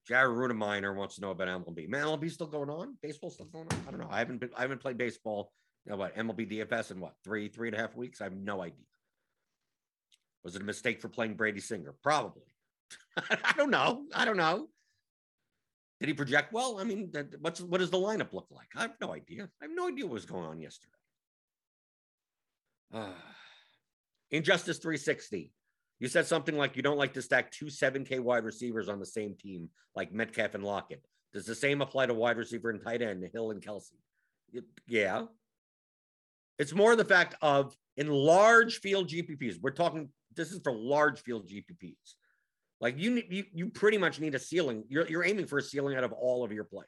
Jared Rudeminer wants to know about MLB. Man, MLB still going on? Baseball still going on? I don't know. I haven't been, I haven't played baseball. You know what? MLB DFS in what three, three and a half weeks? I have no idea. Was it a mistake for playing Brady Singer? Probably. I don't know. I don't know. Did he project well? I mean, what's what does the lineup look like? I have no idea. I have no idea what was going on yesterday. Uh, Injustice 360. You said something like you don't like to stack two 7K wide receivers on the same team, like Metcalf and Lockett. Does the same apply to wide receiver and tight end, Hill and Kelce? Yeah. It's more the fact of in large field GPPs, we're talking, this is for large field GPPs. Like you, you, you pretty much need a ceiling. You're, you're aiming for a ceiling out of all of your plays.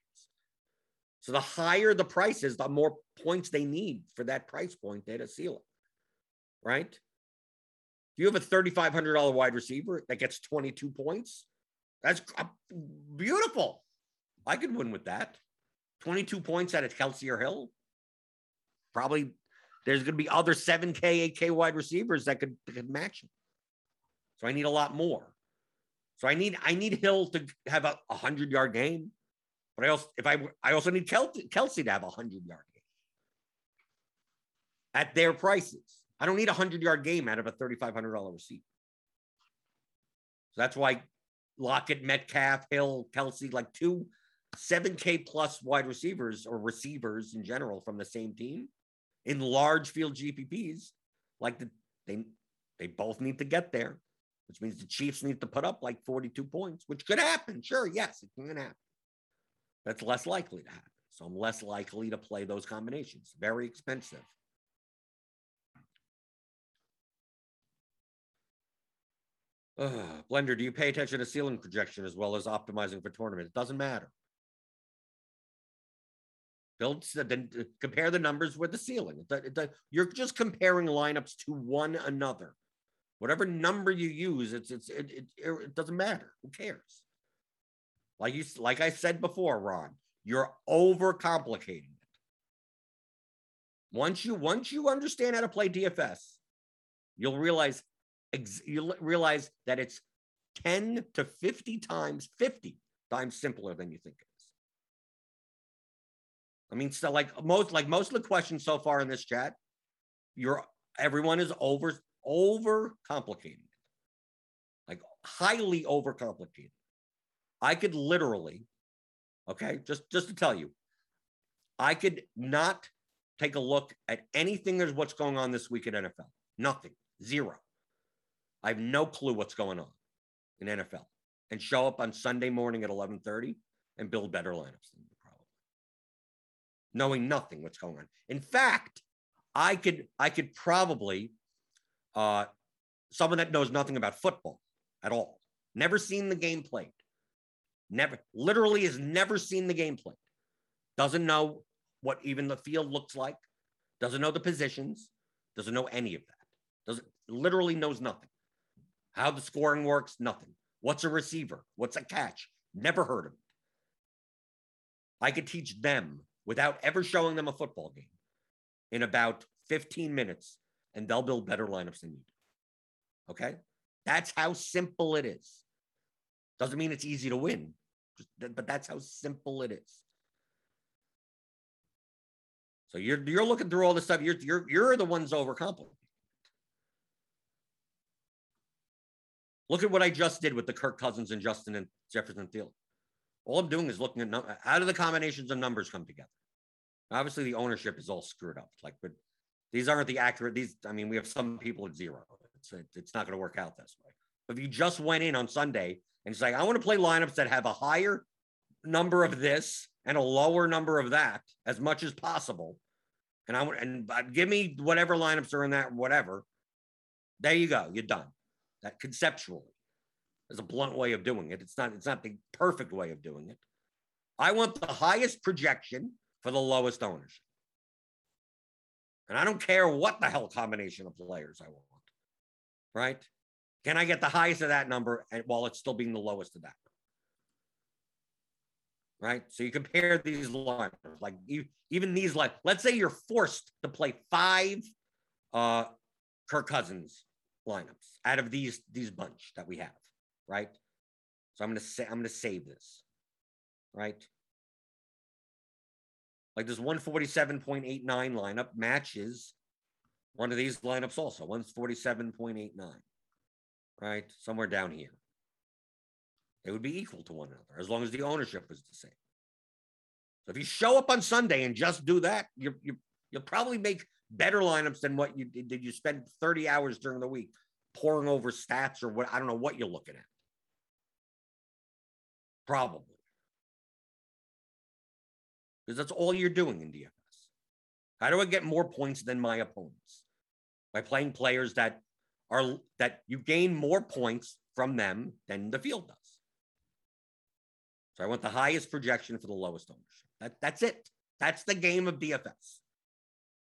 So the higher the price is, the more points they need for that price point at a ceiling, right? You have a $3,500 wide receiver that gets 22 points, that's beautiful. I could win with that. 22 points at a Kelce or Hill. Probably there's going to be other 7K, 8K wide receivers that could, could match him. So I need a lot more. So I need I need Hill to have a, a hundred yard game, but I also if I I also need Kelsey, Kelce to have a hundred yard game at their prices. I don't need a hundred yard game out of a thirty five hundred dollar receipt. So that's why Lockett, Metcalf, Hill, Kelce, like two 7K plus wide receivers or receivers in general from the same team in large field GPPs, like the, they they both need to get there which means the Chiefs need to put up like 42 points, which could happen. Sure, yes, it can happen. That's less likely to happen. So I'm less likely to play those combinations. Very expensive. Uh, Blender, do you pay attention to ceiling projection as well as optimizing for tournament? It doesn't matter. Build, then uh, compare the numbers with the ceiling. You're just comparing lineups to one another. Whatever number you use, it's it's it, it, it doesn't matter. Who cares? Like you like I said before, Ron, you're overcomplicating it. Once you once you understand how to play DFS, you'll realize you'll realize that it's 10 to 50 times 50 times simpler than you think it is. I mean, so like most like most of the questions so far in this chat, you're everyone is over over complicating it, like highly over overcomplicated. I could literally, okay, just just to tell you, I could not take a look at anything as what's going on this week at NFL. Nothing, zero. I have no clue what's going on in NFL, and show up on Sunday morning at eleven thirty and build better lineups than you probably, knowing nothing what's going on. In fact, I could I could probably uh, someone that knows nothing about football at all, never seen the game played, never, literally has never seen the game played, doesn't know what even the field looks like, doesn't know the positions, doesn't know any of that, doesn't literally knows nothing. How the scoring works, nothing. What's a receiver? What's a catch? Never heard of it. I could teach them without ever showing them a football game in about 15 minutes and they'll build better lineups than you do. Okay. That's how simple it is. Doesn't mean it's easy to win, but that's how simple it is. So you're you're looking through all this stuff. You're you're you're the ones overcomplicating. Look at what I just did with the Kirk Cousins and Justin and Jefferson Field. All I'm doing is looking at num- how do the combinations of numbers come together. Obviously, the ownership is all screwed up. Like, but these aren't the accurate. These, I mean, we have some people at zero. It's it's not going to work out this way. If you just went in on Sunday and say, I want to play lineups that have a higher number of this and a lower number of that as much as possible, and I want and give me whatever lineups are in that whatever. There you go. You're done. That conceptually is a blunt way of doing it. It's not. It's not the perfect way of doing it. I want the highest projection for the lowest ownership. And I don't care what the hell combination of players I want, right? Can I get the highest of that number and while it's still being the lowest of that? Right. So you compare these lines, like you, even these lines. let's say you're forced to play five uh Kirk Cousins lineups out of these these bunch that we have, right? So I'm gonna say I'm gonna save this, right? Like this 147.89 lineup matches one of these lineups also. 147.89 right? Somewhere down here. They would be equal to one another as long as the ownership was the same. So if you show up on Sunday and just do that, you you you'll probably make better lineups than what you did. Did you spend 30 hours during the week poring over stats or what? I don't know what you're looking at. Probably. Because that's all you're doing in DFS. How do I get more points than my opponents? By playing players that are that you gain more points from them than the field does. So I want the highest projection for the lowest ownership. That, that's it. That's the game of DFS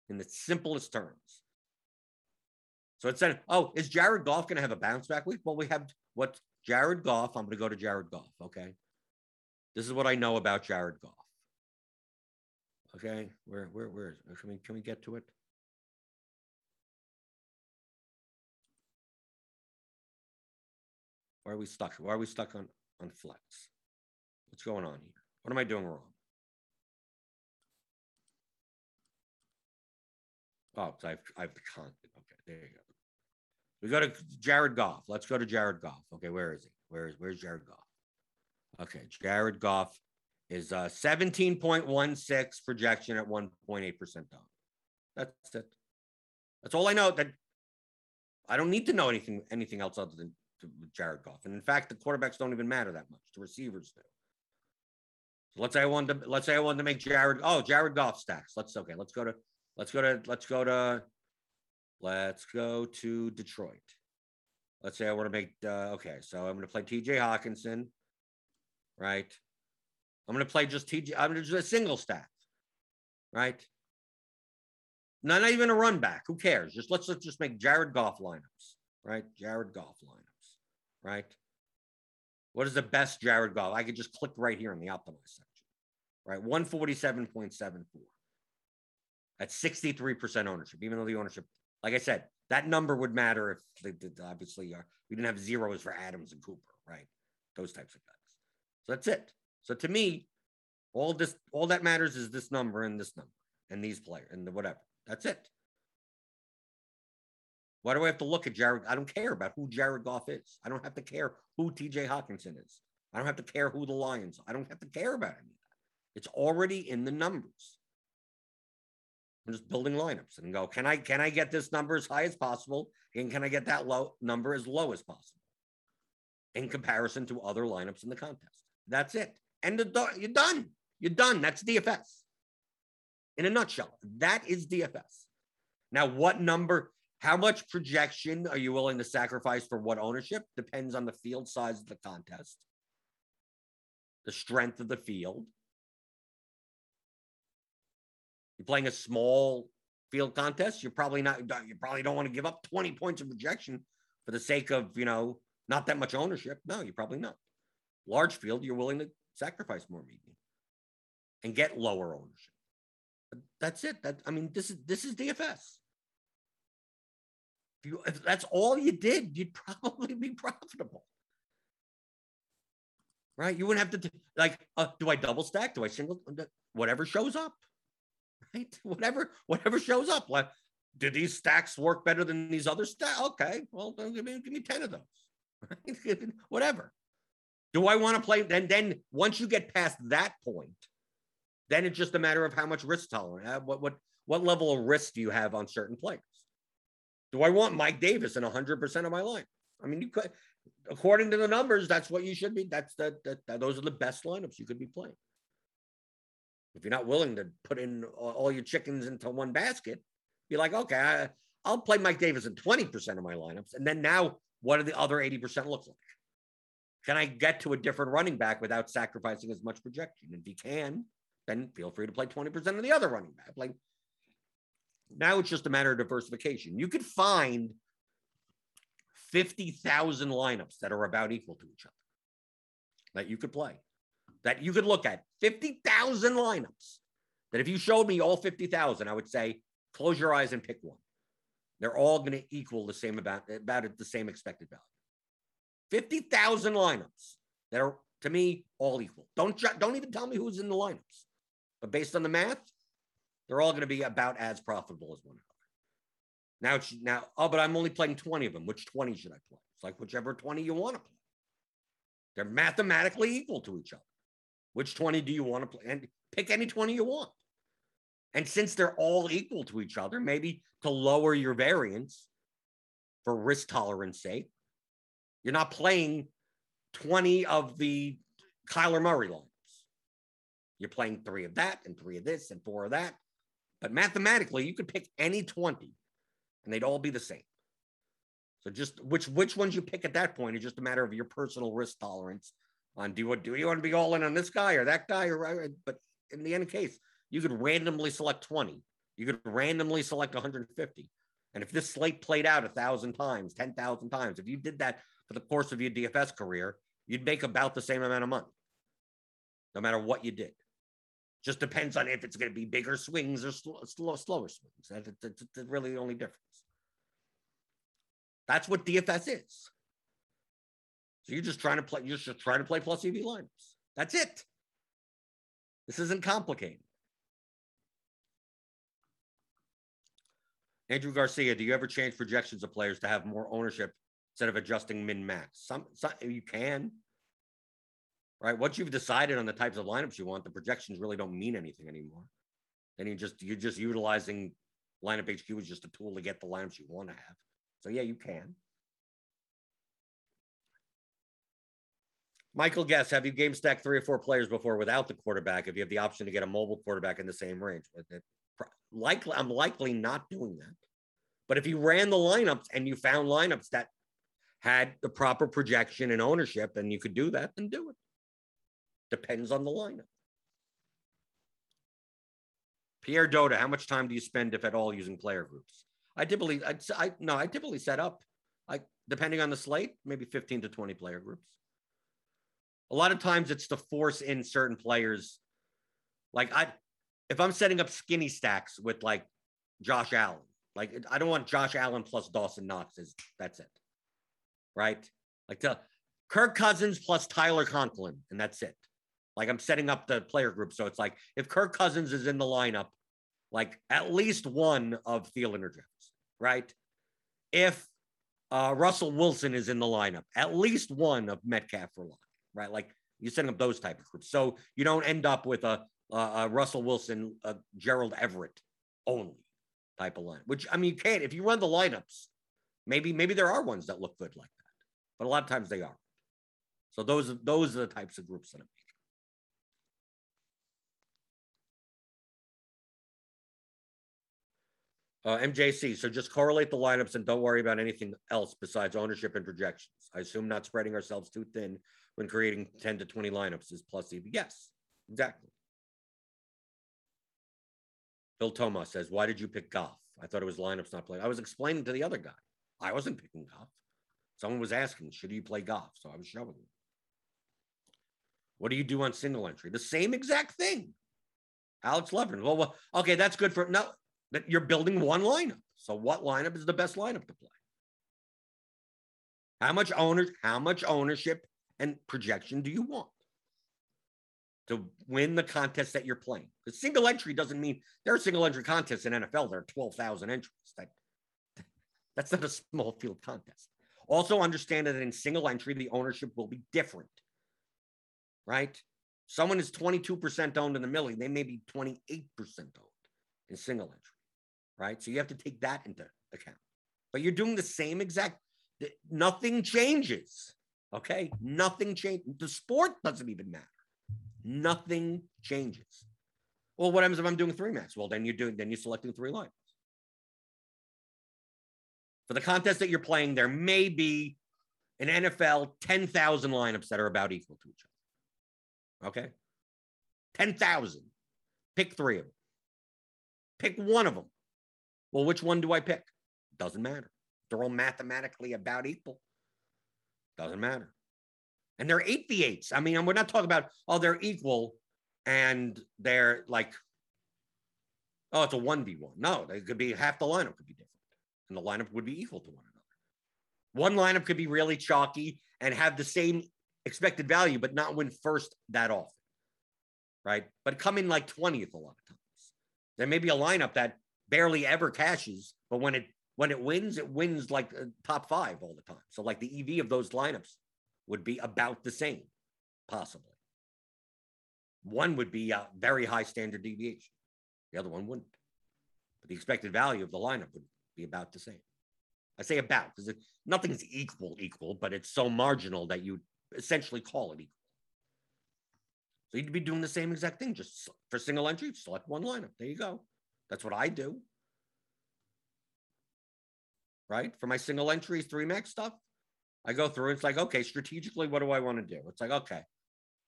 in the simplest terms. So it said, oh, is Jared Goff going to have a bounce back week? Well, we have what Jared Goff. I'm going to go to Jared Goff. Okay. This is what I know about Jared Goff. Okay. Where, where, where is it? Can we, can we get to it? Why are we stuck? Why are we stuck on, on flex? What's going on here? What am I doing wrong? Oh, I have, I have the content. Okay, there you go. We go to Jared Goff. Let's go to Jared Goff. Okay, where is he? Where is where's Jared Goff? Okay, Jared Goff is uh 17.16 projection at 1.8% down. That's it. That's all I know. That I don't need to know anything anything else other than Jared Goff. And in fact, the quarterbacks don't even matter that much. The receivers do. So let's say I wanted to let's say I wanted to make Jared oh Jared Goff stacks. Let's okay. Let's go to let's go to let's go to let's go to Detroit. Let's say I want to make uh, okay. So I'm going to play T.J. Hockenson, right? I'm going to play just T.J. I'm going to do a single stack, right? Not, not even a run back. Who cares? Just let's, let's just make Jared Goff lineups, right? Jared Goff lineups right? What is the best Jared Goff? I could just click right here in the optimize section, right? 147.74. That's 63% ownership, even though the ownership, like I said, that number would matter if they, they, obviously uh, we didn't have zeros for Adams and Cooper, right? Those types of guys. So that's it. So to me, all this, all that matters is this number and this number and these players and the whatever. That's it. Why do I have to look at Jared? I don't care about who Jared Goff is. I don't have to care who TJ Hockenson is. I don't have to care who the Lions. Are. I don't have to care about any of that. It's already in the numbers. I'm just building lineups and go, can I can I get this number as high as possible? And can I get that low number as low as possible in comparison to other lineups in the contest? That's it. And you're done. You're done. That's DFS. In a nutshell, that is DFS. Now, what number? How much projection are you willing to sacrifice for what ownership? Depends on the field size of the contest, the strength of the field. You're playing a small field contest, you're probably not, you probably don't want to give up 20 points of projection for the sake of, you know, not that much ownership. No, you're probably not. Large field, you're willing to sacrifice more maybe and get lower ownership. But that's it. That I mean, this is this is DFS. If, you, if that's all you did, you'd probably be profitable. Right? You wouldn't have to, like, uh, do I double stack? Do I single? Whatever shows up. Right? Whatever, whatever shows up. Like, do these stacks work better than these other stacks? Okay, well, give me, give me 10 of those. Whatever. Do I want to play? Then, then once you get past that point, then it's just a matter of how much risk tolerance. Uh, what, what, what level of risk do you have on certain players? Do I want Mike Davis in 100% of my line? I mean, you could, according to the numbers, that's what you should be. That's the, that, that those are the best lineups you could be playing. If you're not willing to put in all your chickens into one basket, be like, okay, I, I'll play Mike Davis in 20% of my lineups. And then now, what do the other 80% look like? Can I get to a different running back without sacrificing as much projection? If you can, then feel free to play 20% of the other running back. Like now it's just a matter of diversification. You could find 50,000 lineups that are about equal to each other that you could play, that you could look at 50,000 lineups that if you showed me all 50,000, I would say, close your eyes and pick one. They're all going to equal the same about, about the same expected value. 50,000 lineups that are, to me, all equal. Don't, don't even tell me who's in the lineups. But based on the math, they're all going to be about as profitable as one another. Now, it's, now, oh, but I'm only playing 20 of them. Which 20 should I play? It's like whichever 20 you want to play. They're mathematically equal to each other. Which 20 do you want to play? And pick any 20 you want. And since they're all equal to each other, maybe to lower your variance for risk tolerance sake, you're not playing 20 of the Kyler Murray lines. You're playing three of that and three of this and four of that. But mathematically, you could pick any 20 and they'd all be the same. So just which which ones you pick at that point is just a matter of your personal risk tolerance on do you do you want to be all in on this guy or that guy or but in the end case you could randomly select 20 you could randomly select 150 and if this slate played out a thousand times 10,000 times if you did that for the course of your DFS career you'd make about the same amount of money no matter what you did just depends on if it's going to be bigger swings or slow, slower swings. That's, that's really the only difference. That's what DFS is. So you're just trying to play, you're just trying to play plus EV lineups. That's it. This isn't complicated. Andrew Garcia, do you ever change projections of players to have more ownership instead of adjusting min max? Some, some you can right? Once you've decided on the types of lineups you want, the projections really don't mean anything anymore. Then you just you're just utilizing lineup HQ as just a tool to get the lineups you want to have. So yeah, you can. Michael Guess, have you game stacked three or four players before without the quarterback? If you have the option to get a mobile quarterback in the same range, likely I'm likely not doing that. But if you ran the lineups and you found lineups that had the proper projection and ownership, and you could do that, then do it. Depends on the lineup. Pierre Doda, how much time do you spend, if at all, using player groups? I typically, I, I no, I typically set up, I depending on the slate, maybe 15 to 20 player groups. A lot of times it's to force in certain players. Like I, if I'm setting up skinny stacks with like Josh Allen, like I don't want Josh Allen plus Dawson Knox. Is that's it, right? Like the Kirk Cousins plus Tyler Conklin, and that's it. Like I'm setting up the player group. So it's like if Kirk Cousins is in the lineup, like at least one of Thielen or Jones, right? If uh, Russell Wilson is in the lineup, at least one of Metcalf or Lock, right? Like you're setting up those type of groups. So you don't end up with a, a, a Russell Wilson, a Gerald Everett only type of line, which I mean, you can't, if you run the lineups, maybe, maybe there are ones that look good like that, but a lot of times they aren't. So those, those are the types of groups that I'm Uh, MJC, so just correlate the lineups and don't worry about anything else besides ownership and projections. I assume not spreading ourselves too thin when creating 10 to 20 lineups is plus EV. Yes, exactly. Bill Thomas says, Why did you pick golf? I thought it was lineups not playing. I was explaining to the other guy. I wasn't picking golf. Someone was asking, Should you play golf? So I was showing him. What do you do on single entry? The same exact thing. Alex Levin. Well, well, okay, that's good for no that you're building one lineup. So what lineup is the best lineup to play? How much owners, how much ownership and projection do you want to win the contest that you're playing? Because single entry doesn't mean there are single entry contests in NFL. There are 12,000 entries. That, that's not a small field contest. Also understand that in single entry, the ownership will be different, right? Someone is 22% owned in the millie, they may be 28% owned in single entry right? So you have to take that into account. But you're doing the same exact, nothing changes. Okay. Nothing changes. The sport doesn't even matter. Nothing changes. Well, what happens if I'm doing three max? Well, then you're doing, then you're selecting three lines. For the contest that you're playing, there may be an NFL 10,000 lineups that are about equal to each other. Okay. 10,000. Pick three of them. Pick one of them. Well, which one do I pick? Doesn't matter. They're all mathematically about equal. Doesn't matter. And they're eight v eights. I mean, we're not talking about, oh, they're equal and they're like, oh, it's a 1v1. No, they could be half the lineup could be different. And the lineup would be equal to one another. One lineup could be really chalky and have the same expected value, but not win first that often. Right. But come in like 20th a lot of times. There may be a lineup that barely ever cashes, but when it when it wins, it wins like uh, top five all the time. So like the EV of those lineups would be about the same, possibly. One would be a very high standard deviation. The other one wouldn't. But the expected value of the lineup would be about the same. I say about because nothing's equal, equal, but it's so marginal that you essentially call it equal. So you'd be doing the same exact thing, just for single entry, select one lineup. There you go. That's what I do. Right? For my single entries, three max stuff, I go through. It's like, okay, strategically, what do I want to do? It's like, okay.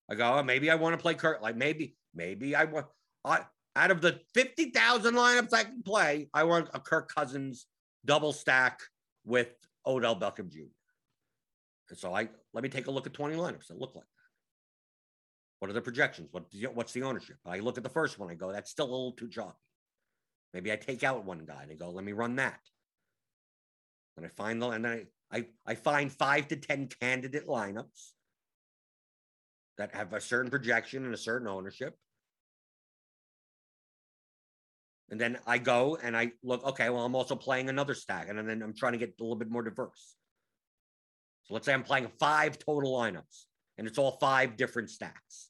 I go, oh, maybe I want to play Kurt. Like maybe, maybe I want I out of the 50,000 lineups I can play, I want a Kirk Cousins double stack with Odell Beckham Jr. And so I let me take a look at 20 lineups that look like that. What are the projections? What what's the ownership? I look at the first one. I go, that's still a little too chalky. Maybe I take out one guy and I go, let me run that. And I find the and I, I I find five to ten candidate lineups that have a certain projection and a certain ownership. And then I go and I look, okay, well, I'm also playing another stack. And then I'm trying to get a little bit more diverse. So let's say I'm playing five total lineups and it's all five different stacks,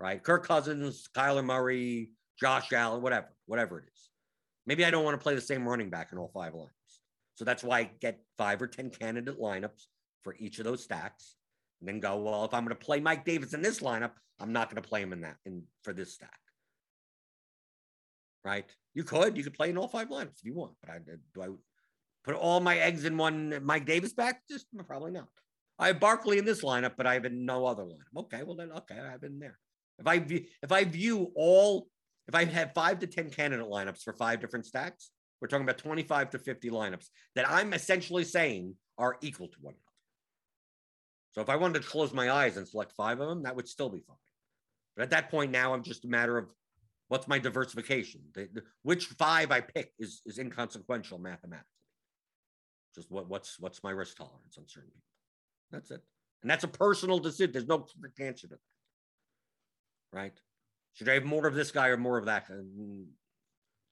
right? Kirk Cousins, Kyler Murray, Josh Allen, whatever, whatever it is. Maybe I don't want to play the same running back in all five lineups. So that's why I get five or 10 candidate lineups for each of those stacks and then go, well, if I'm going to play Mike Davis in this lineup, I'm not going to play him in that in for this stack right? You could, you could play in all five lineups if you want, but I uh, do I put all my eggs in one Mike Davis back? Just probably not. I have Barkley in this lineup, but I have in no other lineup. Okay, well then, okay, I have in there. If I if I view all, if I have five to ten candidate lineups for five different stacks, we're talking about twenty-five to fifty lineups that I'm essentially saying are equal to one another. So if I wanted to close my eyes and select five of them, that would still be fine. But at that point, now I'm just a matter of What's my diversification? The, the, which five I pick is, is inconsequential mathematically. Just what, what's what's my risk tolerance on certain people. That's it. And that's a personal decision. There's no answer to that. Right? Should I have more of this guy or more of that?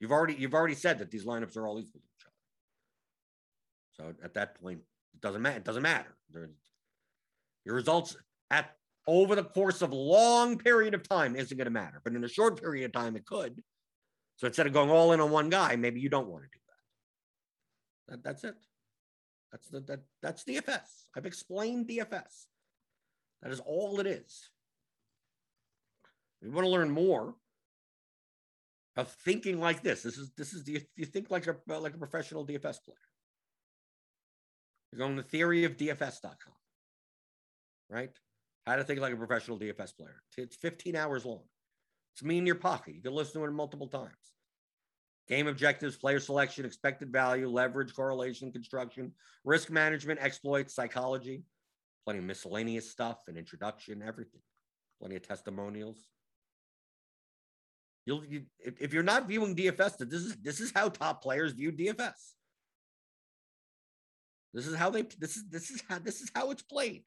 You've already you've already said that these lineups are all equal to each other. So at that point, it doesn't matter. It doesn't matter. your results at over the course of a long period of time isn't going to matter. But in a short period of time, it could. So instead of going all in on one guy, maybe you don't want to do that. that that's it. That's the that that's DFS. I've explained DFS. That is all it is. If you want to learn more of thinking like this, this is this is the you think like a like a professional DFS player. You're going to theory of DFS.com, right? How to think like a professional DFS player. It's 15 hours long. It's me in your pocket. You can listen to it multiple times. Game objectives, player selection, expected value, leverage, correlation, construction, risk management, exploits, psychology, plenty of miscellaneous stuff, an introduction, everything. Plenty of testimonials. You'll you, if, you're not viewing DFS, this is this is how top players view DFS. This is how they this is this is how this is how it's played.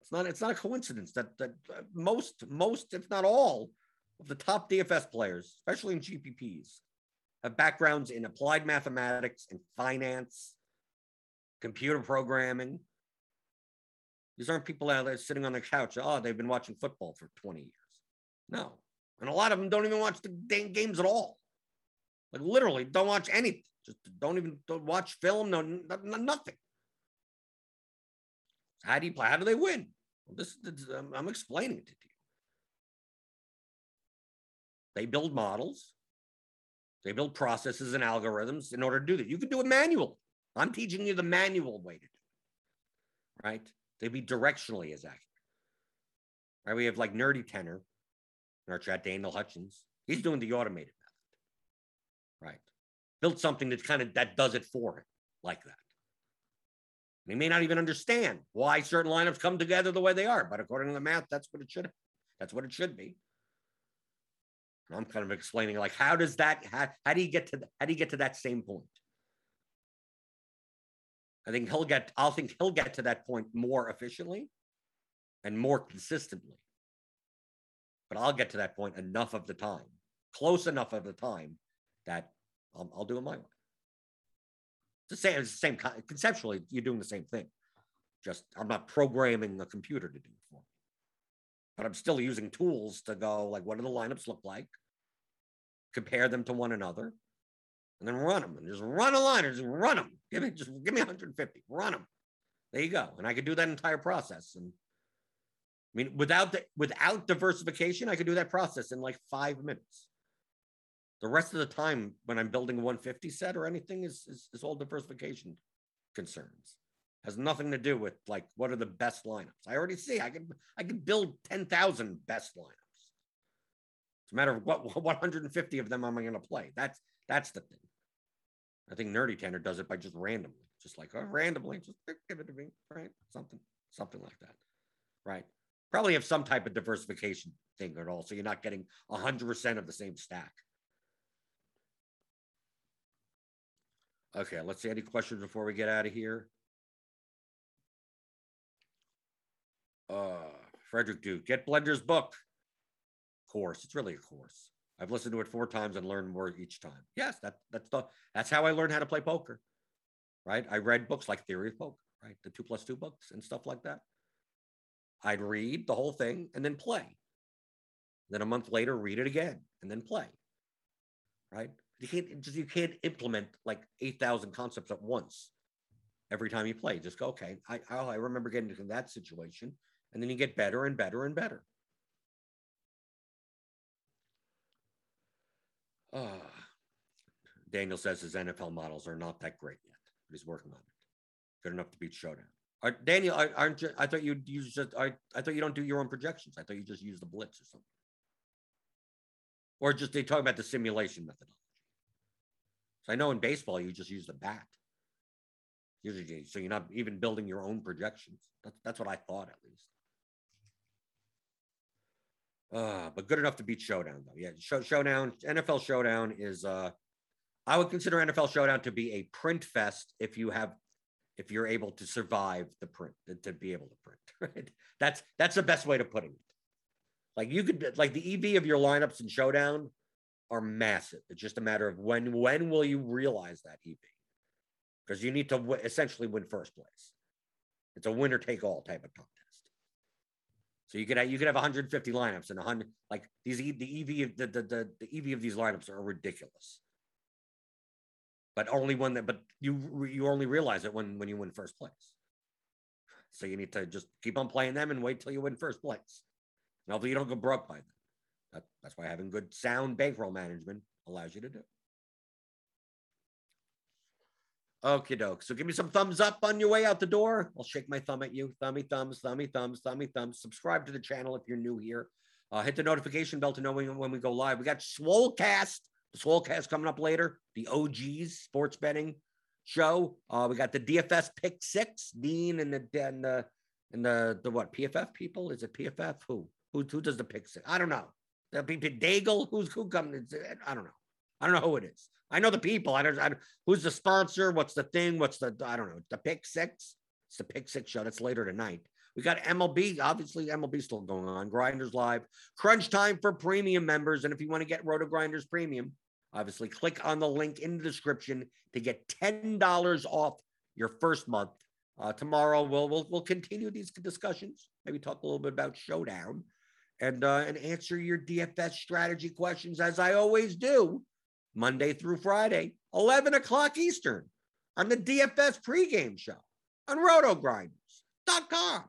It's not it's not a coincidence that that uh, most most if not all of the top DFS players, especially in GPPs, have backgrounds in applied mathematics and finance, computer programming. These aren't people out there sitting on the couch. Oh, they've been watching football for 20 years. No. And a lot of them don't even watch the games at all. Like literally don't watch anything. Just don't even don't watch film. No, nothing. How do you play? How do they win? Well, this, this I'm, I'm explaining it to you. They build models. They build processes and algorithms in order to do that. You can do it manually. I'm teaching you the manual way to do it. Right? They'd be directionally as accurate. Right? We have like Nerdy Tenor in our chat, Daniel Hutchins. He's doing the automated method, right? Built something that kind of that does it for him like that. He may not even understand why certain lineups come together the way they are, but according to the math, that's what it should. That's what it should be. And I'm kind of explaining like how does that how, how do you get to how do you get to that same point? I think he'll get I'll think he'll get to that point more efficiently and more consistently. But I'll get to that point enough of the time, close enough of the time that I'll, do it my way. It's the same, it's the same conceptually, you're doing the same thing. Just I'm not programming a computer to do it for me. But I'm still using tools to go like, what do the lineups look like? Compare them to one another, and then run them and just run a line and just run them. Give me just give me 150, run them. There you go. And I could do that entire process. And I mean, without the without diversification, I could do that process in like five minutes. The rest of the time, when I'm building a 150 set or anything, is is, is all diversification concerns. Has nothing to do with like what are the best lineups. I already see I can I can build 10,000 best lineups. It's a matter of what 150 of them am I going to play. That's that's the thing. I think Nerdy Tanner does it by just randomly, just like oh, randomly, just give it to me, right? Something, something like that, right? Probably have some type of diversification thing at all, so you're not getting hundred percent of the same stack. Okay, let's see any questions before we get out of here. Uh, Frederick Duke, get Blender's book course. It's really a course. I've listened to it four times and learned more each time. Yes, that that's the that's how I learned how to play poker. Right? I read books like Theory of Poker, right? The two plus two books and stuff like that. I'd read the whole thing and then play. Then a month later, read it again and then play. Right? You can't just you can't implement like eight thousand concepts at once every time you play. Just go, okay, I I remember getting into that situation, and then you get better and better and better. Uh, Daniel says his NFL models are not that great yet, but he's working on it. Good enough to beat Showdown. Are, Daniel, aren't you? I thought you use just. I, I thought you don't do your own projections. I thought you just use the blitz or something, or just they talk about the simulation methodology. So I know in baseball you just use the bat. Usually, so you're not even building your own projections. That's that's what I thought at least. Uh, but good enough to beat Showdown, though. Yeah, show, Showdown, NFL Showdown is, uh, I would consider NFL Showdown to be a print fest if you have, if you're able to survive the print, to be able to print, right? That's, that's the best way to put it. Like you could, like the EV of your lineups in Showdown are massive. It's just a matter of when, when will you realize that EV? Because you need to w- essentially win first place. It's a winner take all type of contest. So you could have, you could have 150 lineups and 100 like these the EV the, the the the EV of these lineups are ridiculous. But only when that but you you only realize it when when you win first place. So you need to just keep on playing them and wait till you win first place. And hopefully you don't go broke by them. That, that's why having good sound bankroll management allows you to do. Okay, doke. So give me some thumbs up on your way out the door. I'll shake my thumb at you. Thummy thumbs, thummy thumbs, thummy thumbs. Subscribe to the channel if you're new here. Uh, hit the notification bell to know when, when we go live. We got Swolecast, the Swolecast coming up later. The OGs sports betting show. Uh, we got the DFS pick six, Dean and the and the and the the what PFF people? Is it PFF? Who who who does the pick six? I don't know. The people Daigle, who's who comes? I don't know. I don't know who it is. I know the people. I don't, I don't, who's the sponsor? What's the thing? What's the I don't know. The pick six. It's the pick six show. That's later tonight. We got MLB. Obviously, MLB still going on. Grinders live. Crunch time for premium members. And if you want to get RotoGrinders premium, obviously click on the link in the description to get ten dollars off your first month. Uh, tomorrow we'll, we'll we'll continue these discussions. Maybe talk a little bit about Showdown, and uh, and answer your DFS strategy questions as I always do Monday through Friday, 11 o'clock Eastern on the DFS pregame show on rotogrinders.com.